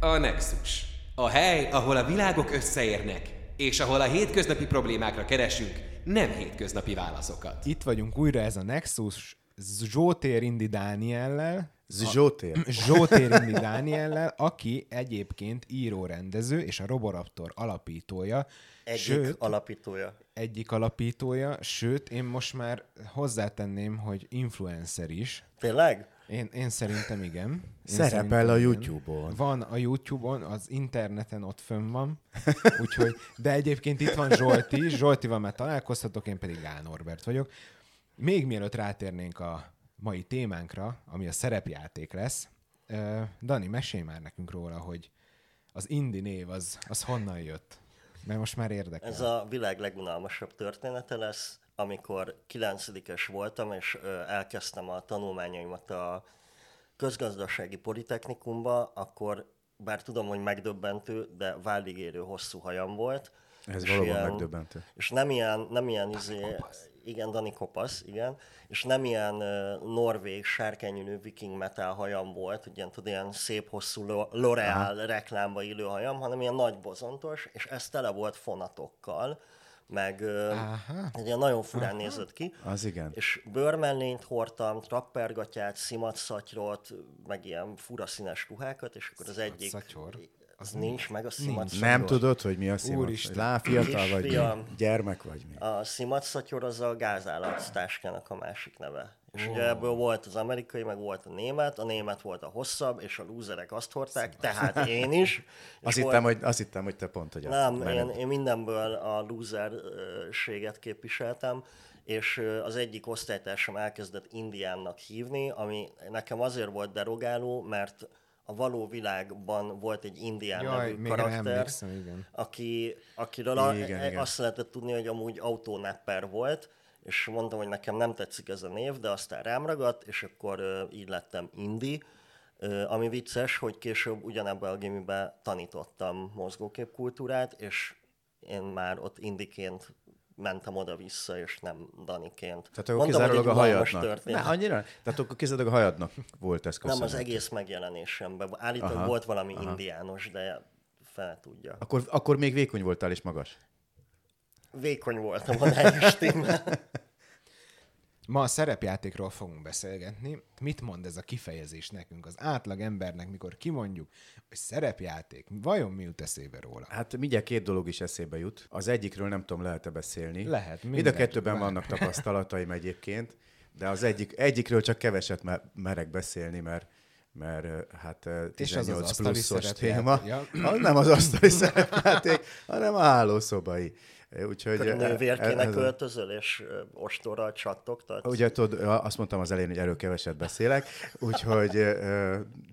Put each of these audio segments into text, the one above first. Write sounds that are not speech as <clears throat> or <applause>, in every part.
A Nexus. A hely, ahol a világok összeérnek, és ahol a hétköznapi problémákra keresünk nem hétköznapi válaszokat. Itt vagyunk újra, ez a Nexus Zsótér Indi Dániellel, Zsótér. <laughs> Zsótér Indi Dániellel, aki egyébként író-rendező és a Roboraptor alapítója. Egyik sőt, alapítója. egyik alapítója, sőt, én most már hozzátenném, hogy influencer is. Tényleg? Én, én szerintem igen. Én Szerepel szerintem a. YouTube-on. Van a YouTube-on, az interneten ott fönn van, <laughs> úgyhogy, de egyébként itt van Zsolti is, Zsoltival már találkoztatok, én pedig Gál Norbert vagyok. Még mielőtt rátérnénk a mai témánkra, ami a szerepjáték lesz, Dani, mesélj már nekünk róla, hogy az Indi név az, az honnan jött? Mert most már érdekel. Ez a világ legunalmasabb története lesz, amikor 9 voltam, és elkezdtem a tanulmányaimat a közgazdasági politechnikumba, akkor bár tudom, hogy megdöbbentő, de válligérő hosszú hajam volt. Ez és valóban megdöbbentő. És nem ilyen, nem ilyen izé, igen, Dani Kopasz, igen, és nem ilyen uh, norvég sárkányülő viking metal hajam volt, hogy ilyen, tudod, ilyen szép hosszú Lo- L'Oreal reklámba illő hajam, hanem ilyen nagy bozontos, és ez tele volt fonatokkal, meg Aha. egy ilyen nagyon furán nézett ki. Az igen. És bőrmellényt hordtam, trappergatyát, szimatszatyrot, meg ilyen fura színes ruhákat, és akkor az egyik... Szatyor? Az nincs meg a szimatszatyor. Nem tudod, hogy mi a? Úristen. Lá, fiatal vagy, mi? gyermek vagy mi? A szimatszatyor az a gázállat táskának a másik neve. És ugye ebből volt az amerikai, meg volt a német, a német volt a hosszabb, és a lúzerek azt hordták, tehát <laughs> én is. Azt volt- hittem, hogy, azt hittem, hogy te pont, hogy a Nem, mened. én, én mindenből a loserséget képviseltem, és az egyik osztálytársam elkezdett indiánnak hívni, ami nekem azért volt derogáló, mert a való világban volt egy indián Jaj, nevű karakter, igen. aki, akiről a, Igen, igen. azt lehetett tudni, hogy amúgy autónepper volt, és mondtam, hogy nekem nem tetszik ez a név, de aztán rám ragadt, és akkor így lettem Indi, ami vicces, hogy később ugyanebben a gimiben tanítottam mozgóképkultúrát, és én már ott indiként mentem oda-vissza, és nem Daniként. Tehát akkor kizárólag a hajadnak. Ne, annyira? Tehát akkor kizárólag a hajadnak volt ez Nem, az egész megjelenésemben. Állítólag Aha, volt valami aha. indiános, de fel tudja. Akkor, akkor még vékony voltál és magas. Vékony voltam a stimmel. <laughs> Ma a szerepjátékról fogunk beszélgetni. Mit mond ez a kifejezés nekünk, az átlag embernek, mikor kimondjuk, hogy szerepjáték, vajon mi jut eszébe róla? Hát mindjárt két dolog is eszébe jut. Az egyikről nem tudom, lehet-e beszélni. Lehet, Mind a kettőben várj. vannak tapasztalataim egyébként, de az egyik, egyikről csak keveset me- merek beszélni, mert mert hát ö, És az az 18 asztali pluszos téma. ja. Az <laughs> nem az asztali szerepjáték, hanem a hálószobai. Úgyhogy Hogy ö, nővérkének ez a- öltözöl, és ostorral csattogtat. Ugye tudod, azt mondtam az elején, hogy erről keveset beszélek, úgyhogy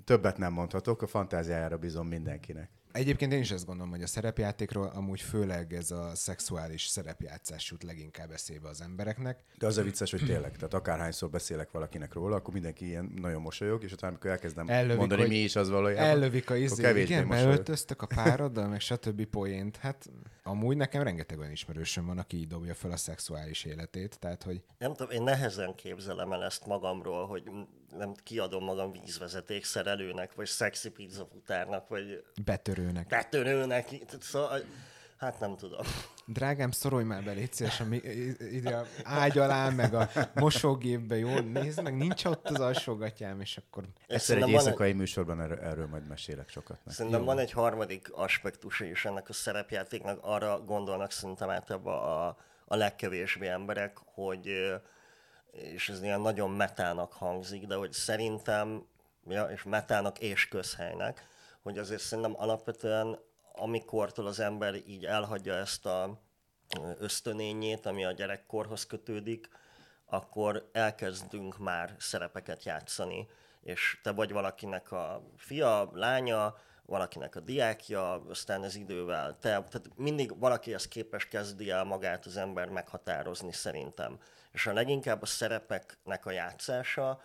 többet nem mondhatok, a fantáziájára bízom mindenkinek. Egyébként én is azt gondolom, hogy a szerepjátékról amúgy főleg ez a szexuális szerepjátszás jut leginkább eszébe az embereknek. De az a vicces, hogy tényleg, tehát akárhányszor beszélek valakinek róla, akkor mindenki ilyen nagyon mosolyog, és utána, amikor elkezdem Ellövik, mondani, hogy mi is az valójában. Ellövik a izé, igen, beöltöztök a pároddal, meg stb. poént. Hát amúgy nekem rengeteg olyan ismerősöm van, aki így dobja fel a szexuális életét, tehát hogy Nem tudom, én nehezen képzelem el ezt magamról, hogy nem kiadom magam vízvezeték szerelőnek, vagy szexi pizza futárnak, vagy betörőnek. betörőnek. Szóval, hát nem tudom. Drágám, szorolj már be, légy szíves, ami, ide a ágy alá, meg a mosógépbe, jó? Nézd meg, nincs ott az alsógatyám, és akkor Egyszer egy éjszakai műsorban erről, erről majd mesélek sokat. Meg. Szerintem van egy harmadik aspektusa is ennek a szerepjátéknak, arra gondolnak szerintem általában a, a legkevésbé emberek, hogy, és ez ilyen nagyon metának hangzik, de hogy szerintem, ja, és metának és közhelynek, hogy azért szerintem alapvetően amikortól az ember így elhagyja ezt a ösztönényét, ami a gyerekkorhoz kötődik, akkor elkezdünk már szerepeket játszani, és te vagy valakinek a fia, lánya, valakinek a diákja, aztán ez idővel te, tehát mindig valakihez képes kezdi el magát az ember meghatározni szerintem. És a leginkább a szerepeknek a játszása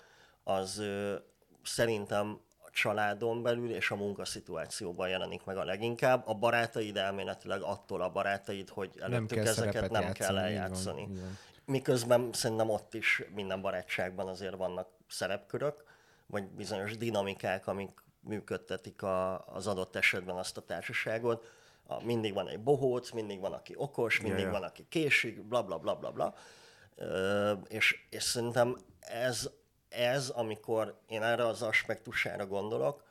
az ö, szerintem a családon belül és a munkaszituációban jelenik meg a leginkább. A barátaid elméletileg attól a barátaid, hogy előttük ezeket nem játszani, kell így van, eljátszani. így van. Miközben szerintem ott is minden barátságban azért vannak szerepkörök, vagy bizonyos dinamikák, amik működtetik a, az adott esetben azt a társaságot. A, mindig van egy bohóc, mindig van, aki okos, mindig ja. van, aki késik, bla bla bla bla bla. Ö, és, és szerintem ez, ez, amikor én erre az aspektusára gondolok,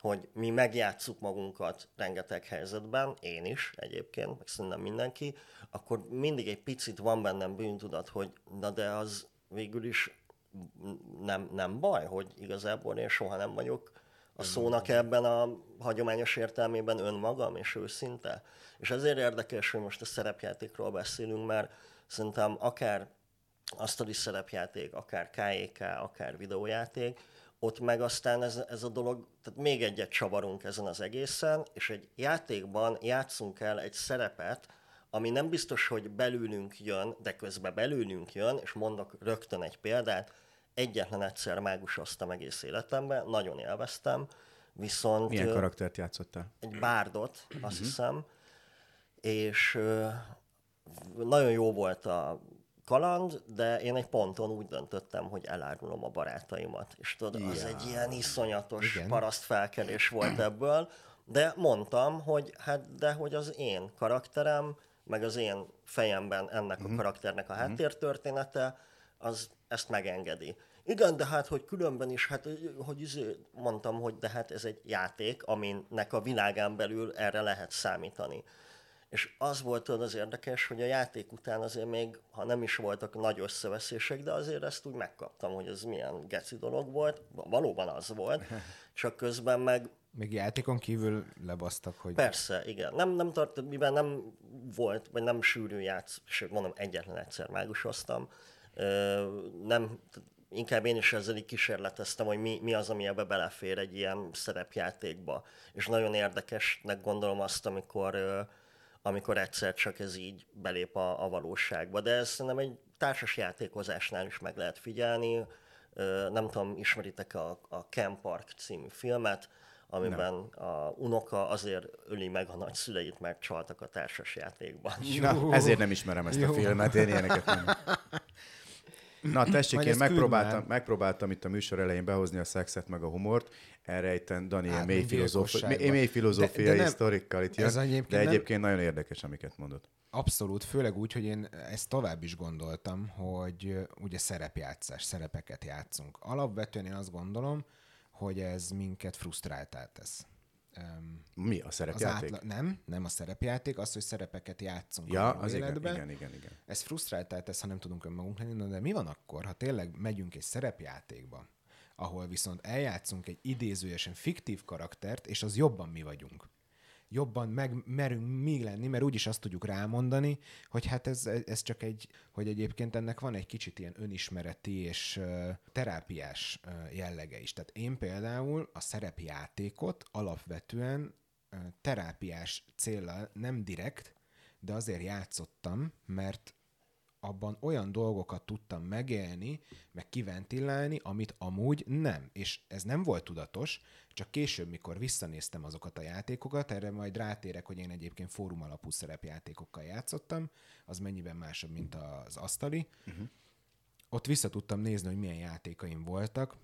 hogy mi megjátszuk magunkat rengeteg helyzetben, én is egyébként, meg szerintem mindenki, akkor mindig egy picit van bennem bűntudat, hogy na de az végül is nem, nem baj, hogy igazából én soha nem vagyok a szónak ebben a hagyományos értelmében önmagam és őszinte. És ezért érdekes, hogy most a szerepjátékról beszélünk, mert szerintem akár asztali szerepjáték, akár KEK, akár videójáték, ott meg aztán ez, ez a dolog, tehát még egyet csavarunk ezen az egészen, és egy játékban játszunk el egy szerepet, ami nem biztos, hogy belülünk jön, de közben belülünk jön, és mondok rögtön egy példát, egyetlen egyszer mágusoztam egész életemben, nagyon élveztem, viszont... Milyen karaktert játszottál? egy bárdot, azt hiszem, és nagyon jó volt a kaland, de én egy ponton úgy döntöttem, hogy elárulom a barátaimat. És tudod, az egy ilyen iszonyatos Igen. parasztfelkelés volt ebből, de mondtam, hogy hát de hogy az én karakterem, meg az én fejemben ennek a karakternek a háttértörténete, az ezt megengedi. Igen, de hát, hogy különben is, hát, hogy izé, mondtam, hogy de hát ez egy játék, aminek a világán belül erre lehet számítani. És az volt tudod, az érdekes, hogy a játék után azért még, ha nem is voltak nagy összeveszések, de azért ezt úgy megkaptam, hogy ez milyen geci dolog volt. Valóban az volt. <laughs> Csak közben meg Még játékon kívül lebasztak, hogy Persze, igen. Nem, nem tart, mivel nem volt, vagy nem sűrű játsz, sőt mondom, egyetlen egyszer mágusoztam, nem, inkább én is ezzel így kísérleteztem, hogy mi, mi az, ami ebbe belefér egy ilyen szerepjátékba. És nagyon érdekesnek gondolom azt, amikor, amikor egyszer csak ez így belép a, a valóságba. De ez szerintem egy társas játékozásnál is meg lehet figyelni. Nem tudom, ismeritek a, a Camp Park című filmet, amiben a unoka azért öli meg a nagyszüleit, mert csaltak a társas játékban. Na, ezért nem ismerem ezt a Jó. filmet, én ilyeneket nem. <laughs> Na tessék, én megpróbáltam, megpróbáltam itt a műsor elején behozni a szexet meg a humort, erre itt Dani ilyen Hát, mély, gyilkosságban. mély De- filozófiai de nem- sztorikkal itt jön, ez egyébként de nem- egyébként nagyon érdekes, amiket mondott. Abszolút, főleg úgy, hogy én ezt tovább is gondoltam, hogy ugye szerepjátszás, szerepeket játszunk. Alapvetően én azt gondolom, hogy ez minket frusztráltá tesz. Öm, Mi a Az szerepjáték? átla... Nem, nem a szerepjáték, az, hogy szerepeket játszunk Ja, az igen, életben. igen, igen, igen. Ez frusztráltá tesz, ha nem tudunk önmagunk lenni, de mi van akkor, ha tényleg megyünk egy szerepjátékba, ahol viszont eljátszunk egy idézőjesen fiktív karaktert, és az jobban mi vagyunk. Jobban megmerünk mi lenni, mert úgyis azt tudjuk rámondani, hogy hát ez, ez csak egy, hogy egyébként ennek van egy kicsit ilyen önismereti és terápiás jellege is. Tehát én például a szerepjátékot alapvetően terápiás célral nem direkt, de azért játszottam, mert abban olyan dolgokat tudtam megélni, meg kiventilálni, amit amúgy nem. És ez nem volt tudatos, csak később, mikor visszanéztem azokat a játékokat, erre majd rátérek, hogy én egyébként fórum alapú szerepjátékokkal játszottam, az mennyiben másabb, mint az asztali. Uh-huh. Ott vissza tudtam nézni, hogy milyen játékaim voltak,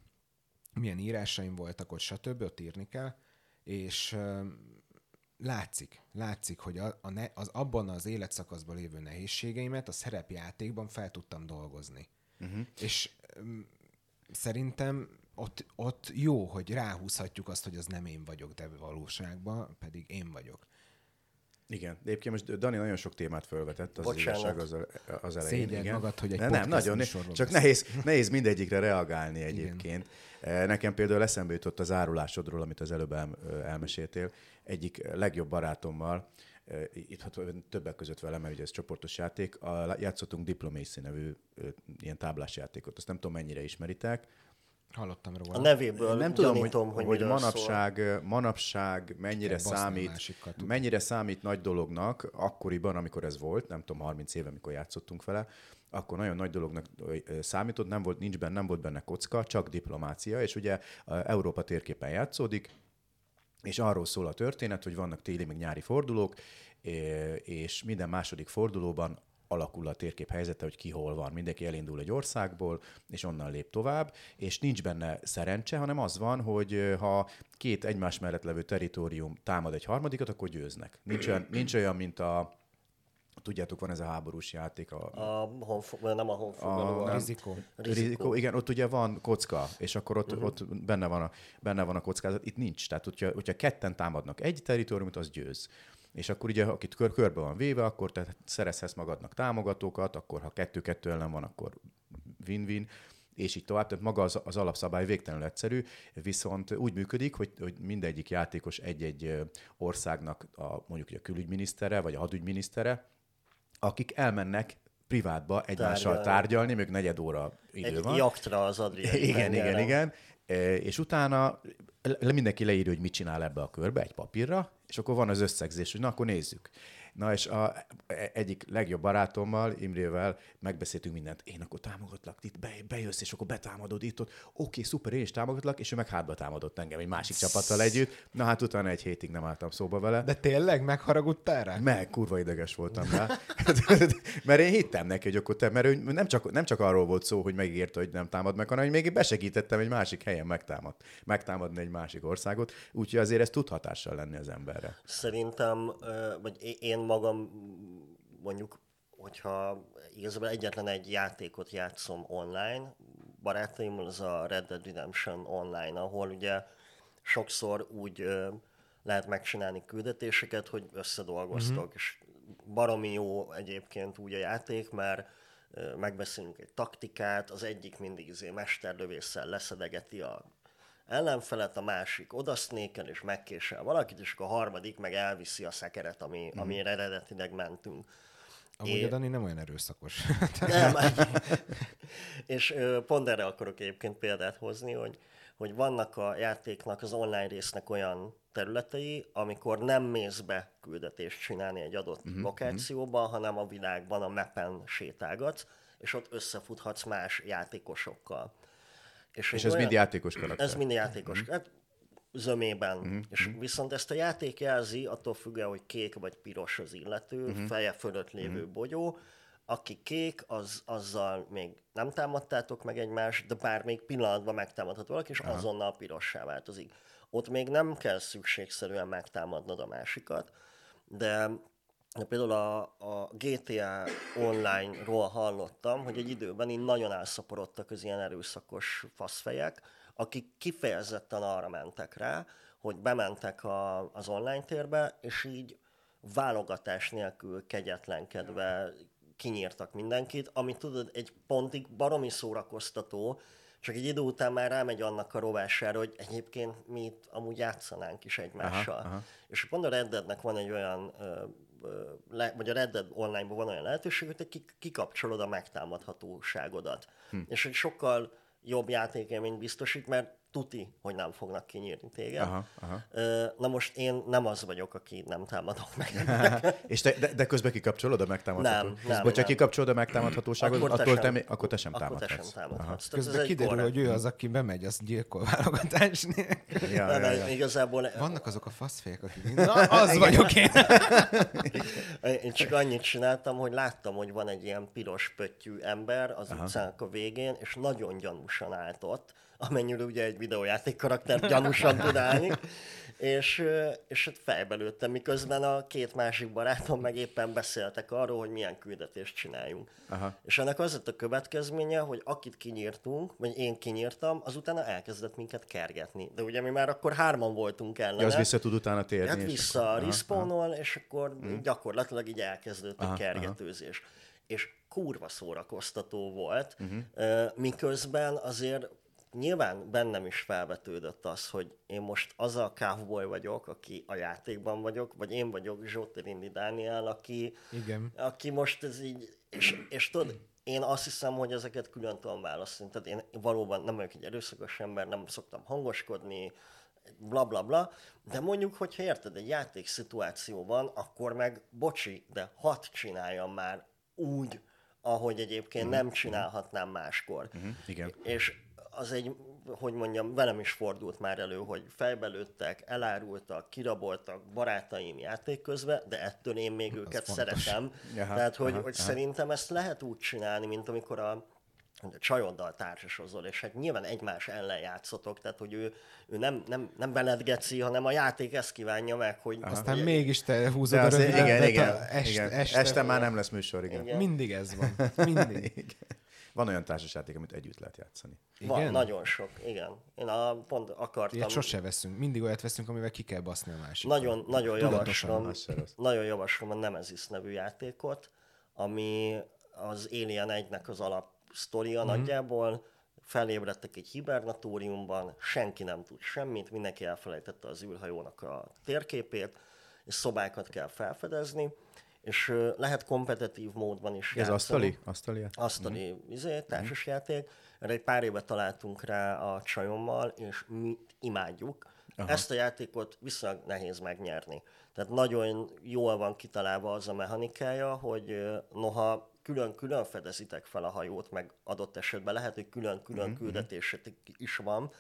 milyen írásaim voltak ott, stb. Ott írni kell, és látszik, látszik, hogy a, a ne, az abban az életszakaszban lévő nehézségeimet a szerepjátékban fel tudtam dolgozni. Uh-huh. És um, szerintem ott, ott jó, hogy ráhúzhatjuk azt, hogy az nem én vagyok, de valóságban pedig én vagyok. Igen, de egyébként most Dani nagyon sok témát felvetett az Bocsánat. igazság az, az elején. Szégyeld igen. magad, hogy egy De nem, nagyon, csak beszélsz. nehéz, nehéz mindegyikre reagálni egyébként. Igen. Nekem például eszembe jutott az árulásodról, amit az előbb el, elmeséltél. Egyik legjobb barátommal, itt hát többek között velem, mert ugye ez csoportos játék, a, játszottunk Diplomacy nevű ilyen táblás játékot. Azt nem tudom, mennyire ismeritek. Hallottam róla. A nevéből nem tudom, hogy, gyanítom, hogy, hogy, hogy miről manapság, manapság mennyire számít, mennyire számít nagy dolognak, akkoriban, amikor ez volt, nem tudom, 30 éve, amikor játszottunk vele, akkor nagyon nagy dolognak számított, nem volt, nincs benne, nem volt benne kocka, csak diplomácia, és ugye Európa térképen játszódik, és arról szól a történet, hogy vannak téli meg nyári fordulók, és minden második fordulóban alakul a térkép helyzete, hogy ki hol van. Mindenki elindul egy országból, és onnan lép tovább, és nincs benne szerencse, hanem az van, hogy ha két egymás mellett levő teritorium támad egy harmadikat, akkor győznek. Nincs olyan, <clears throat> nincs olyan mint a Tudjátok, van ez a háborús játék. A, a honfo- nem a honfoglaló. A, a rizikó. rizikó. rizikó. Igen, ott ugye van kocka, és akkor ott, uh-huh. ott benne, van a, benne van a kockázat. Itt nincs. Tehát, hogyha, hogyha ketten támadnak egy teritoriumot, az győz. És akkor ugye, akit kör, körbe van véve, akkor te szerezhetsz magadnak támogatókat, akkor ha kettő-kettő ellen van, akkor win-win és így tovább. Tehát maga az, az alapszabály végtelenül egyszerű, viszont úgy működik, hogy, hogy mindegyik játékos egy-egy országnak a, mondjuk a külügyminisztere, vagy a hadügyminisztere, akik elmennek privátba egymással tárgyalni, tárgyalni még negyed óra idő Egy van. jaktra az Adriai Igen, igen, igen. És utána mindenki leírja, hogy mit csinál ebbe a körbe, egy papírra, és akkor van az összegzés, hogy na, akkor nézzük. Na és a, e, egyik legjobb barátommal, Imrével megbeszéltünk mindent. Én akkor támogatlak, itt be, bejössz, és akkor betámadod itt, ott. Oké, szuper, én is támogatlak, és ő meg hátba támadott engem egy másik csapattal együtt. Na hát utána egy hétig nem álltam szóba vele. De tényleg megharagudtál rá? Meg, kurva ideges voltam rá. <laughs> mert én hittem neki, hogy akkor te, mert ő nem csak, nem csak arról volt szó, hogy megígérte, hogy nem támad meg, hanem hogy még besegítettem egy másik helyen megtámad, megtámadni egy másik országot. Úgyhogy azért ez tud hatással lenni az emberre. Szerintem, vagy én magam mondjuk, hogyha igazából egyetlen egy játékot játszom online, barátaimmal, az a Red Dead Redemption online, ahol ugye sokszor úgy lehet megcsinálni küldetéseket, hogy összedolgoztok, mm-hmm. és baromi jó egyébként úgy a játék, mert megbeszélünk egy taktikát, az egyik mindig izé mesterlövésszel leszedegeti a ellenfelet, a másik odasznékel és megkésel valakit, és akkor a harmadik meg elviszi a szekeret, ami, mm. amire eredetileg mentünk. Amúgy é... a Dani nem olyan erőszakos. <laughs> nem, és pont erre akarok egyébként példát hozni, hogy, hogy vannak a játéknak, az online résznek olyan területei, amikor nem mész be küldetést csinálni egy adott uh-huh, lokációban, uh-huh. hanem a világban, a mappen sétálgatsz, és ott összefuthatsz más játékosokkal. És, és ez olyan, mind játékos karakter. Ez mind játékos. Mm. Hát zömében. Mm. És mm. viszont ezt a játék jelzi, attól függően, hogy kék vagy piros az illető, mm. feje fölött lévő mm. bogyó, aki kék, az, azzal még nem támadtátok meg egymást, de bár még pillanatban megtámadhat valaki, és Aha. azonnal pirossá változik. Ott még nem kell szükségszerűen megtámadnod a másikat, de de például a, a GTA Online-ról hallottam, hogy egy időben így nagyon elszaporodtak az ilyen erőszakos faszfejek, akik kifejezetten arra mentek rá, hogy bementek a, az online térbe, és így válogatás nélkül kegyetlenkedve kinyírtak mindenkit, ami tudod, egy pontig baromi szórakoztató, csak egy idő után már rámegy annak a rovására, hogy egyébként mi itt amúgy játszanánk is egymással. Aha, aha. És pont a Red Deadnek van egy olyan le, vagy a Red Dead Online-ban van olyan lehetőség, hogy te kikapcsolod a megtámadhatóságodat. Hm. És egy sokkal jobb játékélményt biztosít, mert tuti, hogy nem fognak kinyírni téged. Aha, aha. Na most én nem az vagyok, aki nem támadok meg. <laughs> és te, de, de közben kikapcsolod a megtámadhatóságot? Nem, nem, Vagy csak kikapcsolod a megtámadhatóságot, akkor, akkor, te, sem, akkor te sem akkor támadhatsz. Te sem támadhatsz. Közben kiderül, hogy ő az, aki bemegy, az gyilkol válogatás ja, ja, ja, ja. Igazából... Vannak azok a faszfejek, akik... <laughs> Na, az vagyok én. <laughs> én csak annyit csináltam, hogy láttam, hogy van egy ilyen piros pöttyű ember az utcának a végén, és nagyon gyanúsan állt ott, amennyire ugye egy videójáték karakter gyanúsan tud állni, és, és hát fejbe lőttem, miközben a két másik barátom meg éppen beszéltek arról, hogy milyen küldetést csináljunk. Aha. És ennek az lett a következménye, hogy akit kinyírtunk, vagy én kinyírtam, azután elkezdett minket kergetni. De ugye mi már akkor hárman voltunk ellene. Ja, az vissza tud utána térni. Hát vissza a respawnol, és akkor hmm. gyakorlatilag így elkezdődött aha, a kergetőzés. Aha. És kurva szórakoztató volt, uh-huh. miközben azért nyilván bennem is felvetődött az, hogy én most az a cowboy vagyok, aki a játékban vagyok, vagy én vagyok Zsotti Dániel, aki, Igen. aki most ez így, és, és tudod, én azt hiszem, hogy ezeket külön tudom választani. Tehát én valóban nem vagyok egy erőszakos ember, nem szoktam hangoskodni, bla bla bla, de mondjuk, hogyha érted, egy játék szituációban, akkor meg bocsi, de hat csináljam már úgy, ahogy egyébként mm. nem csinálhatnám máskor. Mm-hmm. Igen. És az egy hogy mondjam, velem is fordult már elő, hogy fejbelőttek, elárultak, kiraboltak barátaim játék közben, de ettől én még őket fontos. szeretem. Aha, Tehát, hogy, aha, hogy aha. szerintem ezt lehet úgy csinálni, mint amikor a a csajoddal társasozol, és hát nyilván egymás ellen játszotok, tehát hogy ő, ő nem, nem, nem veled geci, hanem a játék ezt kívánja meg, hogy... Aztán hogy- mégis te húzod De a azért, igen, igen, a est, igen. Este, Este, már nem lesz műsor, igen. Igen. Mindig ez van. Mindig. <laughs> igen. Van olyan társasjáték, amit együtt lehet játszani. Van, Igen? nagyon sok, igen. Én a, pont akartam... Ilyet sose veszünk. Mindig olyat veszünk, amivel ki kell baszni a másik. Nagyon, nagyon javaslom, nagyon javaslom a Nemesis nevű játékot, ami az Alien 1-nek az alap sztoria mm-hmm. nagyjából. Felébredtek egy hibernatóriumban, senki nem tud semmit, mindenki elfelejtette az űrhajónak a térképét, és szobákat kell felfedezni, és lehet kompetitív módban is Ez játszani. asztali? Asztali? Asztali mm. izé, társasjáték. Erre egy pár éve találtunk rá a csajommal, és mi imádjuk. Aha. Ezt a játékot viszonylag nehéz megnyerni. Tehát nagyon jól van kitalálva az a mechanikája, hogy noha külön-külön fedezitek fel a hajót, meg adott esetben lehet, hogy külön-külön küldetésetek is van,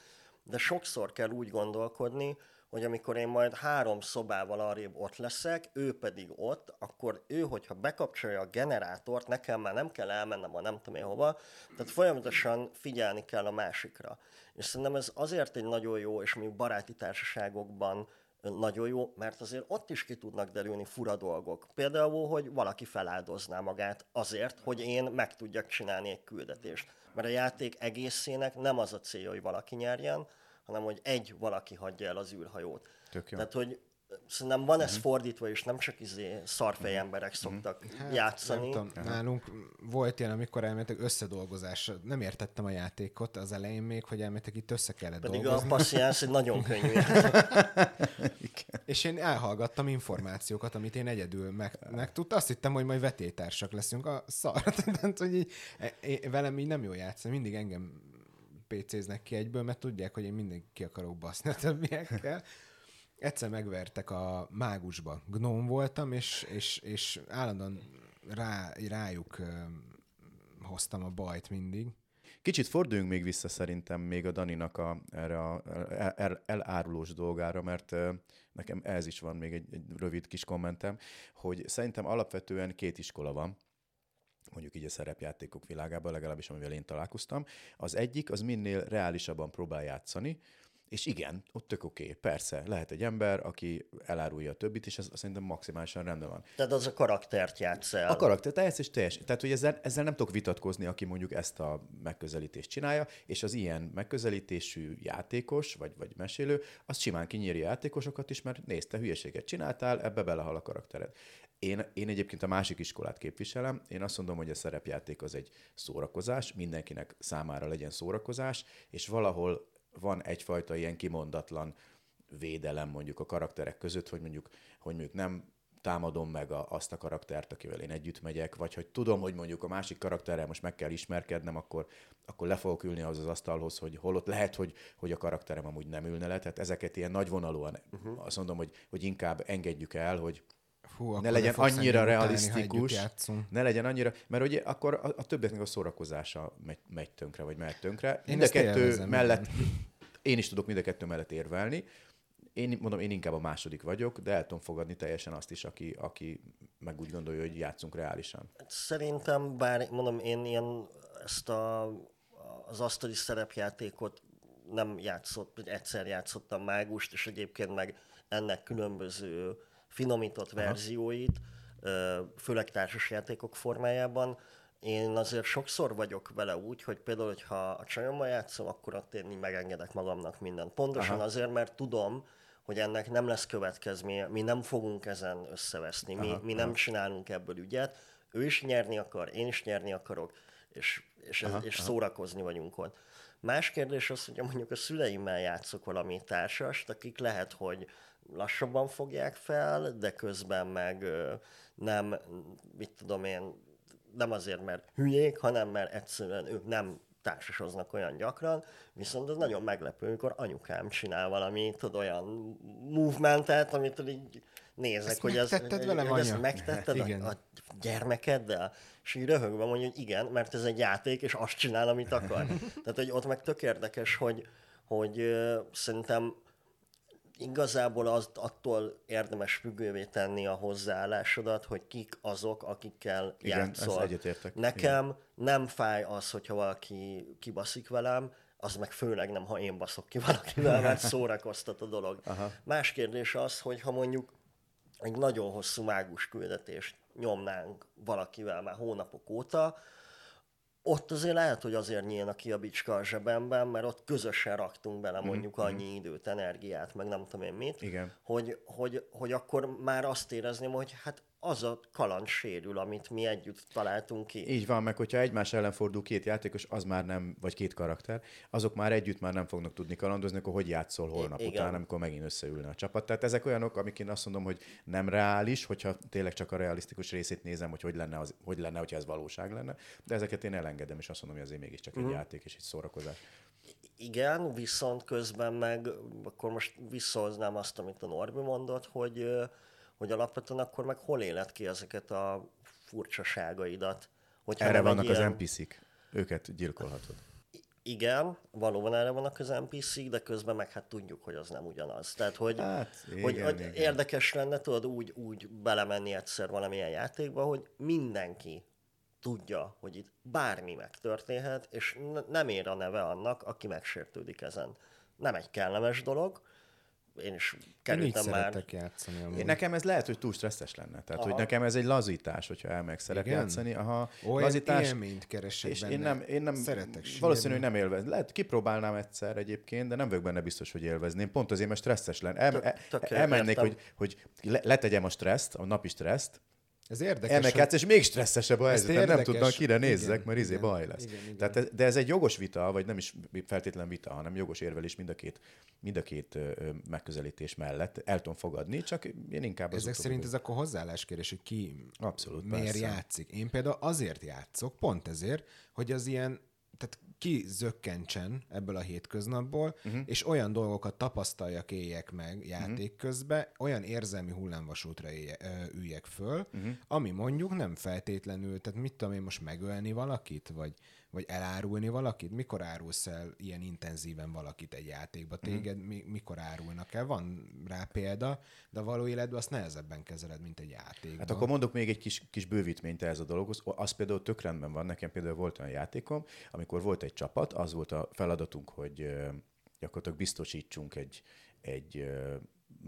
de sokszor kell úgy gondolkodni, hogy amikor én majd három szobával arrébb ott leszek, ő pedig ott, akkor ő, hogyha bekapcsolja a generátort, nekem már nem kell elmennem a nem tudom én hova, tehát folyamatosan figyelni kell a másikra. És szerintem ez azért egy nagyon jó, és mi baráti társaságokban nagyon jó, mert azért ott is ki tudnak derülni fura dolgok. Például, hogy valaki feláldozná magát azért, hogy én meg tudjak csinálni egy küldetést. Mert a játék egészének nem az a célja, hogy valaki nyerjen, hanem hogy egy valaki hagyja el az űrhajót. Tök jó. Tehát, hogy szerintem van ez fordítva, és nem csak izé szarfej emberek szoktak játszani. Nem tudom, nálunk volt ilyen, amikor elmentek összedolgozásra. Nem értettem a játékot az elején még, hogy elmentek itt össze kellett Pedig a dolgozni. passziánsz egy nagyon könnyű. <laughs> És én elhallgattam információkat, amit én egyedül meg, megtudtam. Azt hittem, hogy majd vetétársak leszünk a szar. <laughs> Tehát, hogy így, e- velem így nem jó játszani. Mindig engem PC-znek ki egyből, mert tudják, hogy én mindig ki akarok baszni a többiekkel. Egyszer megvertek a mágusba. Gnóm voltam, és, és, és állandóan rá, rájuk hoztam a bajt mindig. Kicsit forduljunk még vissza szerintem még a Daninak a, erre a el, el, elárulós dolgára, mert nekem ez is van még egy, egy rövid kis kommentem, hogy szerintem alapvetően két iskola van, mondjuk így a szerepjátékok világában, legalábbis amivel én találkoztam. Az egyik, az minél reálisabban próbál játszani, és igen, ott tök oké, okay. persze, lehet egy ember, aki elárulja a többit, és ez szerintem maximálisan rendben van. Tehát az a karaktert játsz el. A karakter teljes és teljes. Tehát, hogy ezzel, ezzel nem tudok vitatkozni, aki mondjuk ezt a megközelítést csinálja, és az ilyen megközelítésű játékos, vagy, vagy mesélő, az simán kinyíri a játékosokat is, mert nézte, hülyeséget csináltál, ebbe belehal a karaktered. Én, én egyébként a másik iskolát képviselem. Én azt mondom, hogy a szerepjáték az egy szórakozás, mindenkinek számára legyen szórakozás, és valahol van egyfajta ilyen kimondatlan védelem mondjuk a karakterek között, hogy mondjuk, hogy mondjuk nem támadom meg a, azt a karaktert, akivel én együtt megyek, vagy hogy tudom, hogy mondjuk a másik karakterrel most meg kell ismerkednem, akkor, akkor le fogok ülni az az asztalhoz, hogy holott lehet, hogy, hogy a karakterem amúgy nem ülne le. Tehát ezeket ilyen nagyvonalúan uh-huh. azt mondom, hogy, hogy inkább engedjük el, hogy Fú, akkor ne legyen annyira utálni, realisztikus, játszunk. ne legyen annyira, mert ugye akkor a, a többieknek a szórakozása megy, megy tönkre, vagy megy tönkre. Én Mind a kettő élvezem, mellett, <laughs> én is tudok mind a kettő mellett érvelni. Én mondom, én inkább a második vagyok, de el tudom fogadni teljesen azt is, aki, aki meg úgy gondolja, hogy játszunk reálisan. Szerintem, bár mondom, én ilyen ezt a, az asztali szerepjátékot nem játszott, egyszer játszottam mágust, és egyébként meg ennek különböző finomított Aha. verzióit, főleg társasjátékok formájában. Én azért sokszor vagyok vele úgy, hogy például, hogyha a csajommal játszom, akkor ott én így megengedek magamnak mindent. Pontosan Aha. azért, mert tudom, hogy ennek nem lesz következménye, mi nem fogunk ezen összeveszni, mi, mi nem csinálunk ebből ügyet, ő is nyerni akar, én is nyerni akarok, és, és, ez, és szórakozni vagyunk ott. Más kérdés az, hogy mondjuk a szüleimmel játszok valami társast, akik lehet, hogy lassabban fogják fel, de közben meg nem, mit tudom én, nem azért, mert hülyék, hanem mert egyszerűen ők nem társasoznak olyan gyakran, viszont ez nagyon meglepő, amikor anyukám csinál valami, tudod, olyan movementet, amit így nézek, Ezt hogy ez, velem, hogy ezt megtetted Igen. a, a gyermekeddel, és így röhögve mondja, hogy igen, mert ez egy játék, és azt csinál, amit akar. <laughs> Tehát, hogy ott meg tök érdekes, hogy, hogy ö, szerintem igazából az, attól érdemes függővé tenni a hozzáállásodat, hogy kik azok, akikkel Igen, játszol. egyetértek. Nekem Igen. nem fáj az, hogyha valaki kibaszik velem, az meg főleg nem, ha én baszok ki valakivel, mert <laughs> szórakoztat a dolog. Aha. Más kérdés az, hogy ha mondjuk egy nagyon hosszú mágus küldetést nyomnánk valakivel már hónapok óta, ott azért lehet, hogy azért nyílna ki a bicska a zsebemben, mert ott közösen raktunk bele mondjuk mm-hmm. annyi időt, energiát, meg nem tudom én mit, Igen. Hogy, hogy, hogy akkor már azt érezném, hogy hát az a kaland sérül, amit mi együtt találtunk ki. Így van, meg hogyha egymás ellen fordul két játékos, az már nem, vagy két karakter, azok már együtt már nem fognak tudni kalandozni, akkor hogy játszol holnap Igen. után, amikor megint összeülne a csapat. Tehát ezek olyanok, amik én azt mondom, hogy nem reális, hogyha tényleg csak a realisztikus részét nézem, hogy hogy lenne, az, hogy lenne hogyha ez valóság lenne, de ezeket én elengedem, és azt mondom, hogy azért mégiscsak egy Mhm. játék és egy szórakozás. Igen, viszont közben meg, akkor most visszahoznám azt, amit a Norbi mondott, hogy, hogy alapvetően akkor meg hol éled ki ezeket a furcsaságaidat. Hogyha Erre vannak az ilyen- NPC-k, őket gyilkolhatod. Igen, valóban erre vannak az NPC-k, de közben meg hát tudjuk, hogy az nem ugyanaz. Tehát, hogy, Hát, hogy, igen, hogy igen. érdekes lenne, tudod, úgy, úgy belemenni egyszer valamilyen játékba, hogy mindenki tudja, hogy itt bármi megtörténhet, és nem ér a neve annak, aki megsértődik ezen. Nem egy kellemes dolog, én is Én kerültem már szeretek játszani. Amúgy. Én, nekem ez lehet, hogy túl stresszes lenne. Tehát, hogy Aha. nekem ez egy lazítás, hogyha elmegyek szerep Igen? játszani. Aha, Olyan lazítás, élményt keresek és benne. én nem, én nem Szeretek valószínű, hogy nem élvez. Lehet, kipróbálnám egyszer egyébként, de nem vagyok benne biztos, hogy élvezném. Pont azért, mert stresszes lenne. El, tök elmennék, hogy, hogy le- letegyem a stresszt, a napi stresszt, Ez érdekes, elmegyek hogy- és még stresszesebb a helyzet, nem érdekes. tudnak, kire Igen, nézzek, mert izé igen, baj lesz. igen, igen. Tehát ez, de ez egy jogos vita, vagy nem is feltétlen vita, hanem jogos érvelés mind a két, mind a két megközelítés mellett. El tudom fogadni, csak én inkább az Ezek utóbbi- szerint ez akkor hozzáállás kérdés, hogy ki Abszolút, miért persze. játszik. Én például azért játszok, pont ezért, hogy az ilyen, tehát ki zökkentsen ebből a hétköznapból, uh-huh. és olyan dolgokat tapasztaljak, éljek meg játék uh-huh. közben, olyan érzelmi hullámvasútra élje, ö, üljek föl, uh-huh. ami mondjuk nem feltétlenül, tehát mit tudom én most megölni valakit, vagy, vagy elárulni valakit? Mikor árulsz el ilyen intenzíven valakit egy játékba? Téged mi, mikor árulnak el? Van rá példa, de a való életben azt nehezebben kezeled, mint egy játékban. Hát akkor mondok még egy kis, kis bővítményt ehhez a dologhoz. Az például tök rendben van. Nekem például volt olyan játékom, amikor volt egy csapat, az volt a feladatunk, hogy gyakorlatilag biztosítsunk egy, egy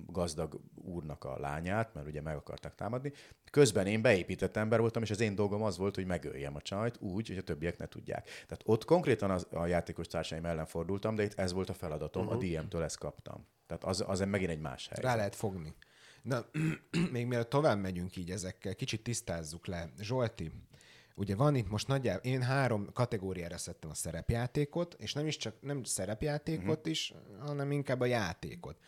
gazdag úrnak a lányát, mert ugye meg akarták támadni. Közben én beépített ember voltam, és az én dolgom az volt, hogy megöljem a csajt úgy, hogy a többiek ne tudják. Tehát ott konkrétan az, a játékos társaim ellen fordultam, de itt ez volt a feladatom, uh-huh. a DM-től ezt kaptam. Tehát az, az megint egy más helyzet. Rá lehet fogni. Na, <clears throat> még mielőtt tovább megyünk így ezekkel, kicsit tisztázzuk le. Zsolti, ugye van itt most nagyjából, én három kategóriára szedtem a szerepjátékot, és nem is csak nem szerepjátékot uh-huh. is, hanem inkább a játékot.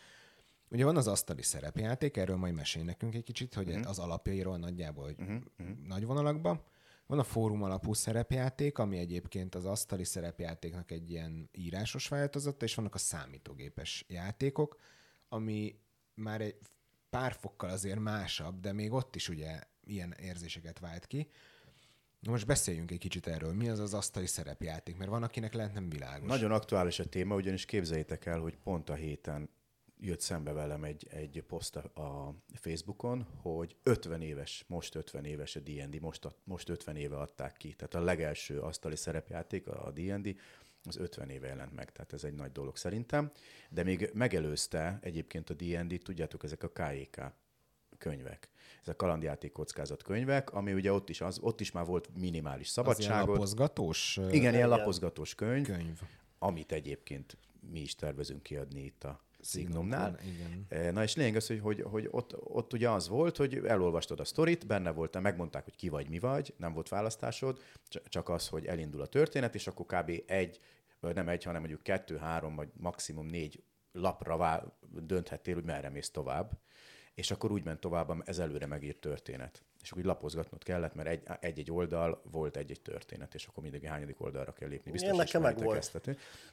Ugye van az asztali szerepjáték, erről majd mesél nekünk egy kicsit, hogy uh-huh. az alapjairól nagyjából, hogy uh-huh. nagy vonalakban. Van a fórum alapú szerepjáték, ami egyébként az asztali szerepjátéknak egy ilyen írásos változata, és vannak a számítógépes játékok, ami már egy pár fokkal azért másabb, de még ott is ugye ilyen érzéseket vált ki. Na most beszéljünk egy kicsit erről. Mi az az asztali szerepjáték? Mert van, akinek lehet nem világos. Nagyon aktuális a téma, ugyanis képzeljétek el, hogy pont a héten jött szembe velem egy, egy poszt a- Facebookon, hogy 50 éves, most 50 éves a D&D, most, a, most 50 éve adták ki. Tehát a legelső asztali szerepjáték, a D&D, az 50 éve jelent meg, tehát ez egy nagy dolog szerintem. De még megelőzte egyébként a D&D, tudjátok, ezek a KEK könyvek. Ez a kalandjáték kockázat könyvek, ami ugye ott is, az, ott is már volt minimális az ilyen szabadságot. lapozgatós Igen, ilyen lapozgatós könyv, könyv. amit egyébként mi is tervezünk kiadni itt a Signumnál. Igen. Eh, Na és lényeg az, hogy, hogy, hogy ott, ott ugye az volt, hogy elolvastad a sztorit, benne voltam, megmondták, hogy ki vagy, mi vagy, nem volt választásod, cs- csak az, hogy elindul a történet, és akkor kb. egy, vagy nem egy, hanem mondjuk kettő, három, vagy maximum négy lapra vá- dönthettél, hogy merre mész tovább. És akkor úgy ment tovább ez előre megírt történet. És akkor úgy lapozgatnod kellett, mert egy- egy-egy oldal volt egy-egy történet, és akkor mindig hányadik oldalra kell lépni. Biztos nekem meg volt. ezt.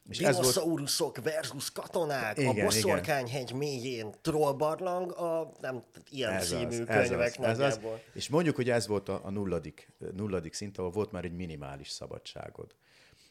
És ez volt, Dinoszauruszok versus katonák, Igen, a. Boszorkányhegy mélyén trollbarlang, a nem ilyen ez című az, könyvek ez az, ez az. És mondjuk, hogy ez volt a, a nulladik, nulladik szint, ahol volt már egy minimális szabadságod.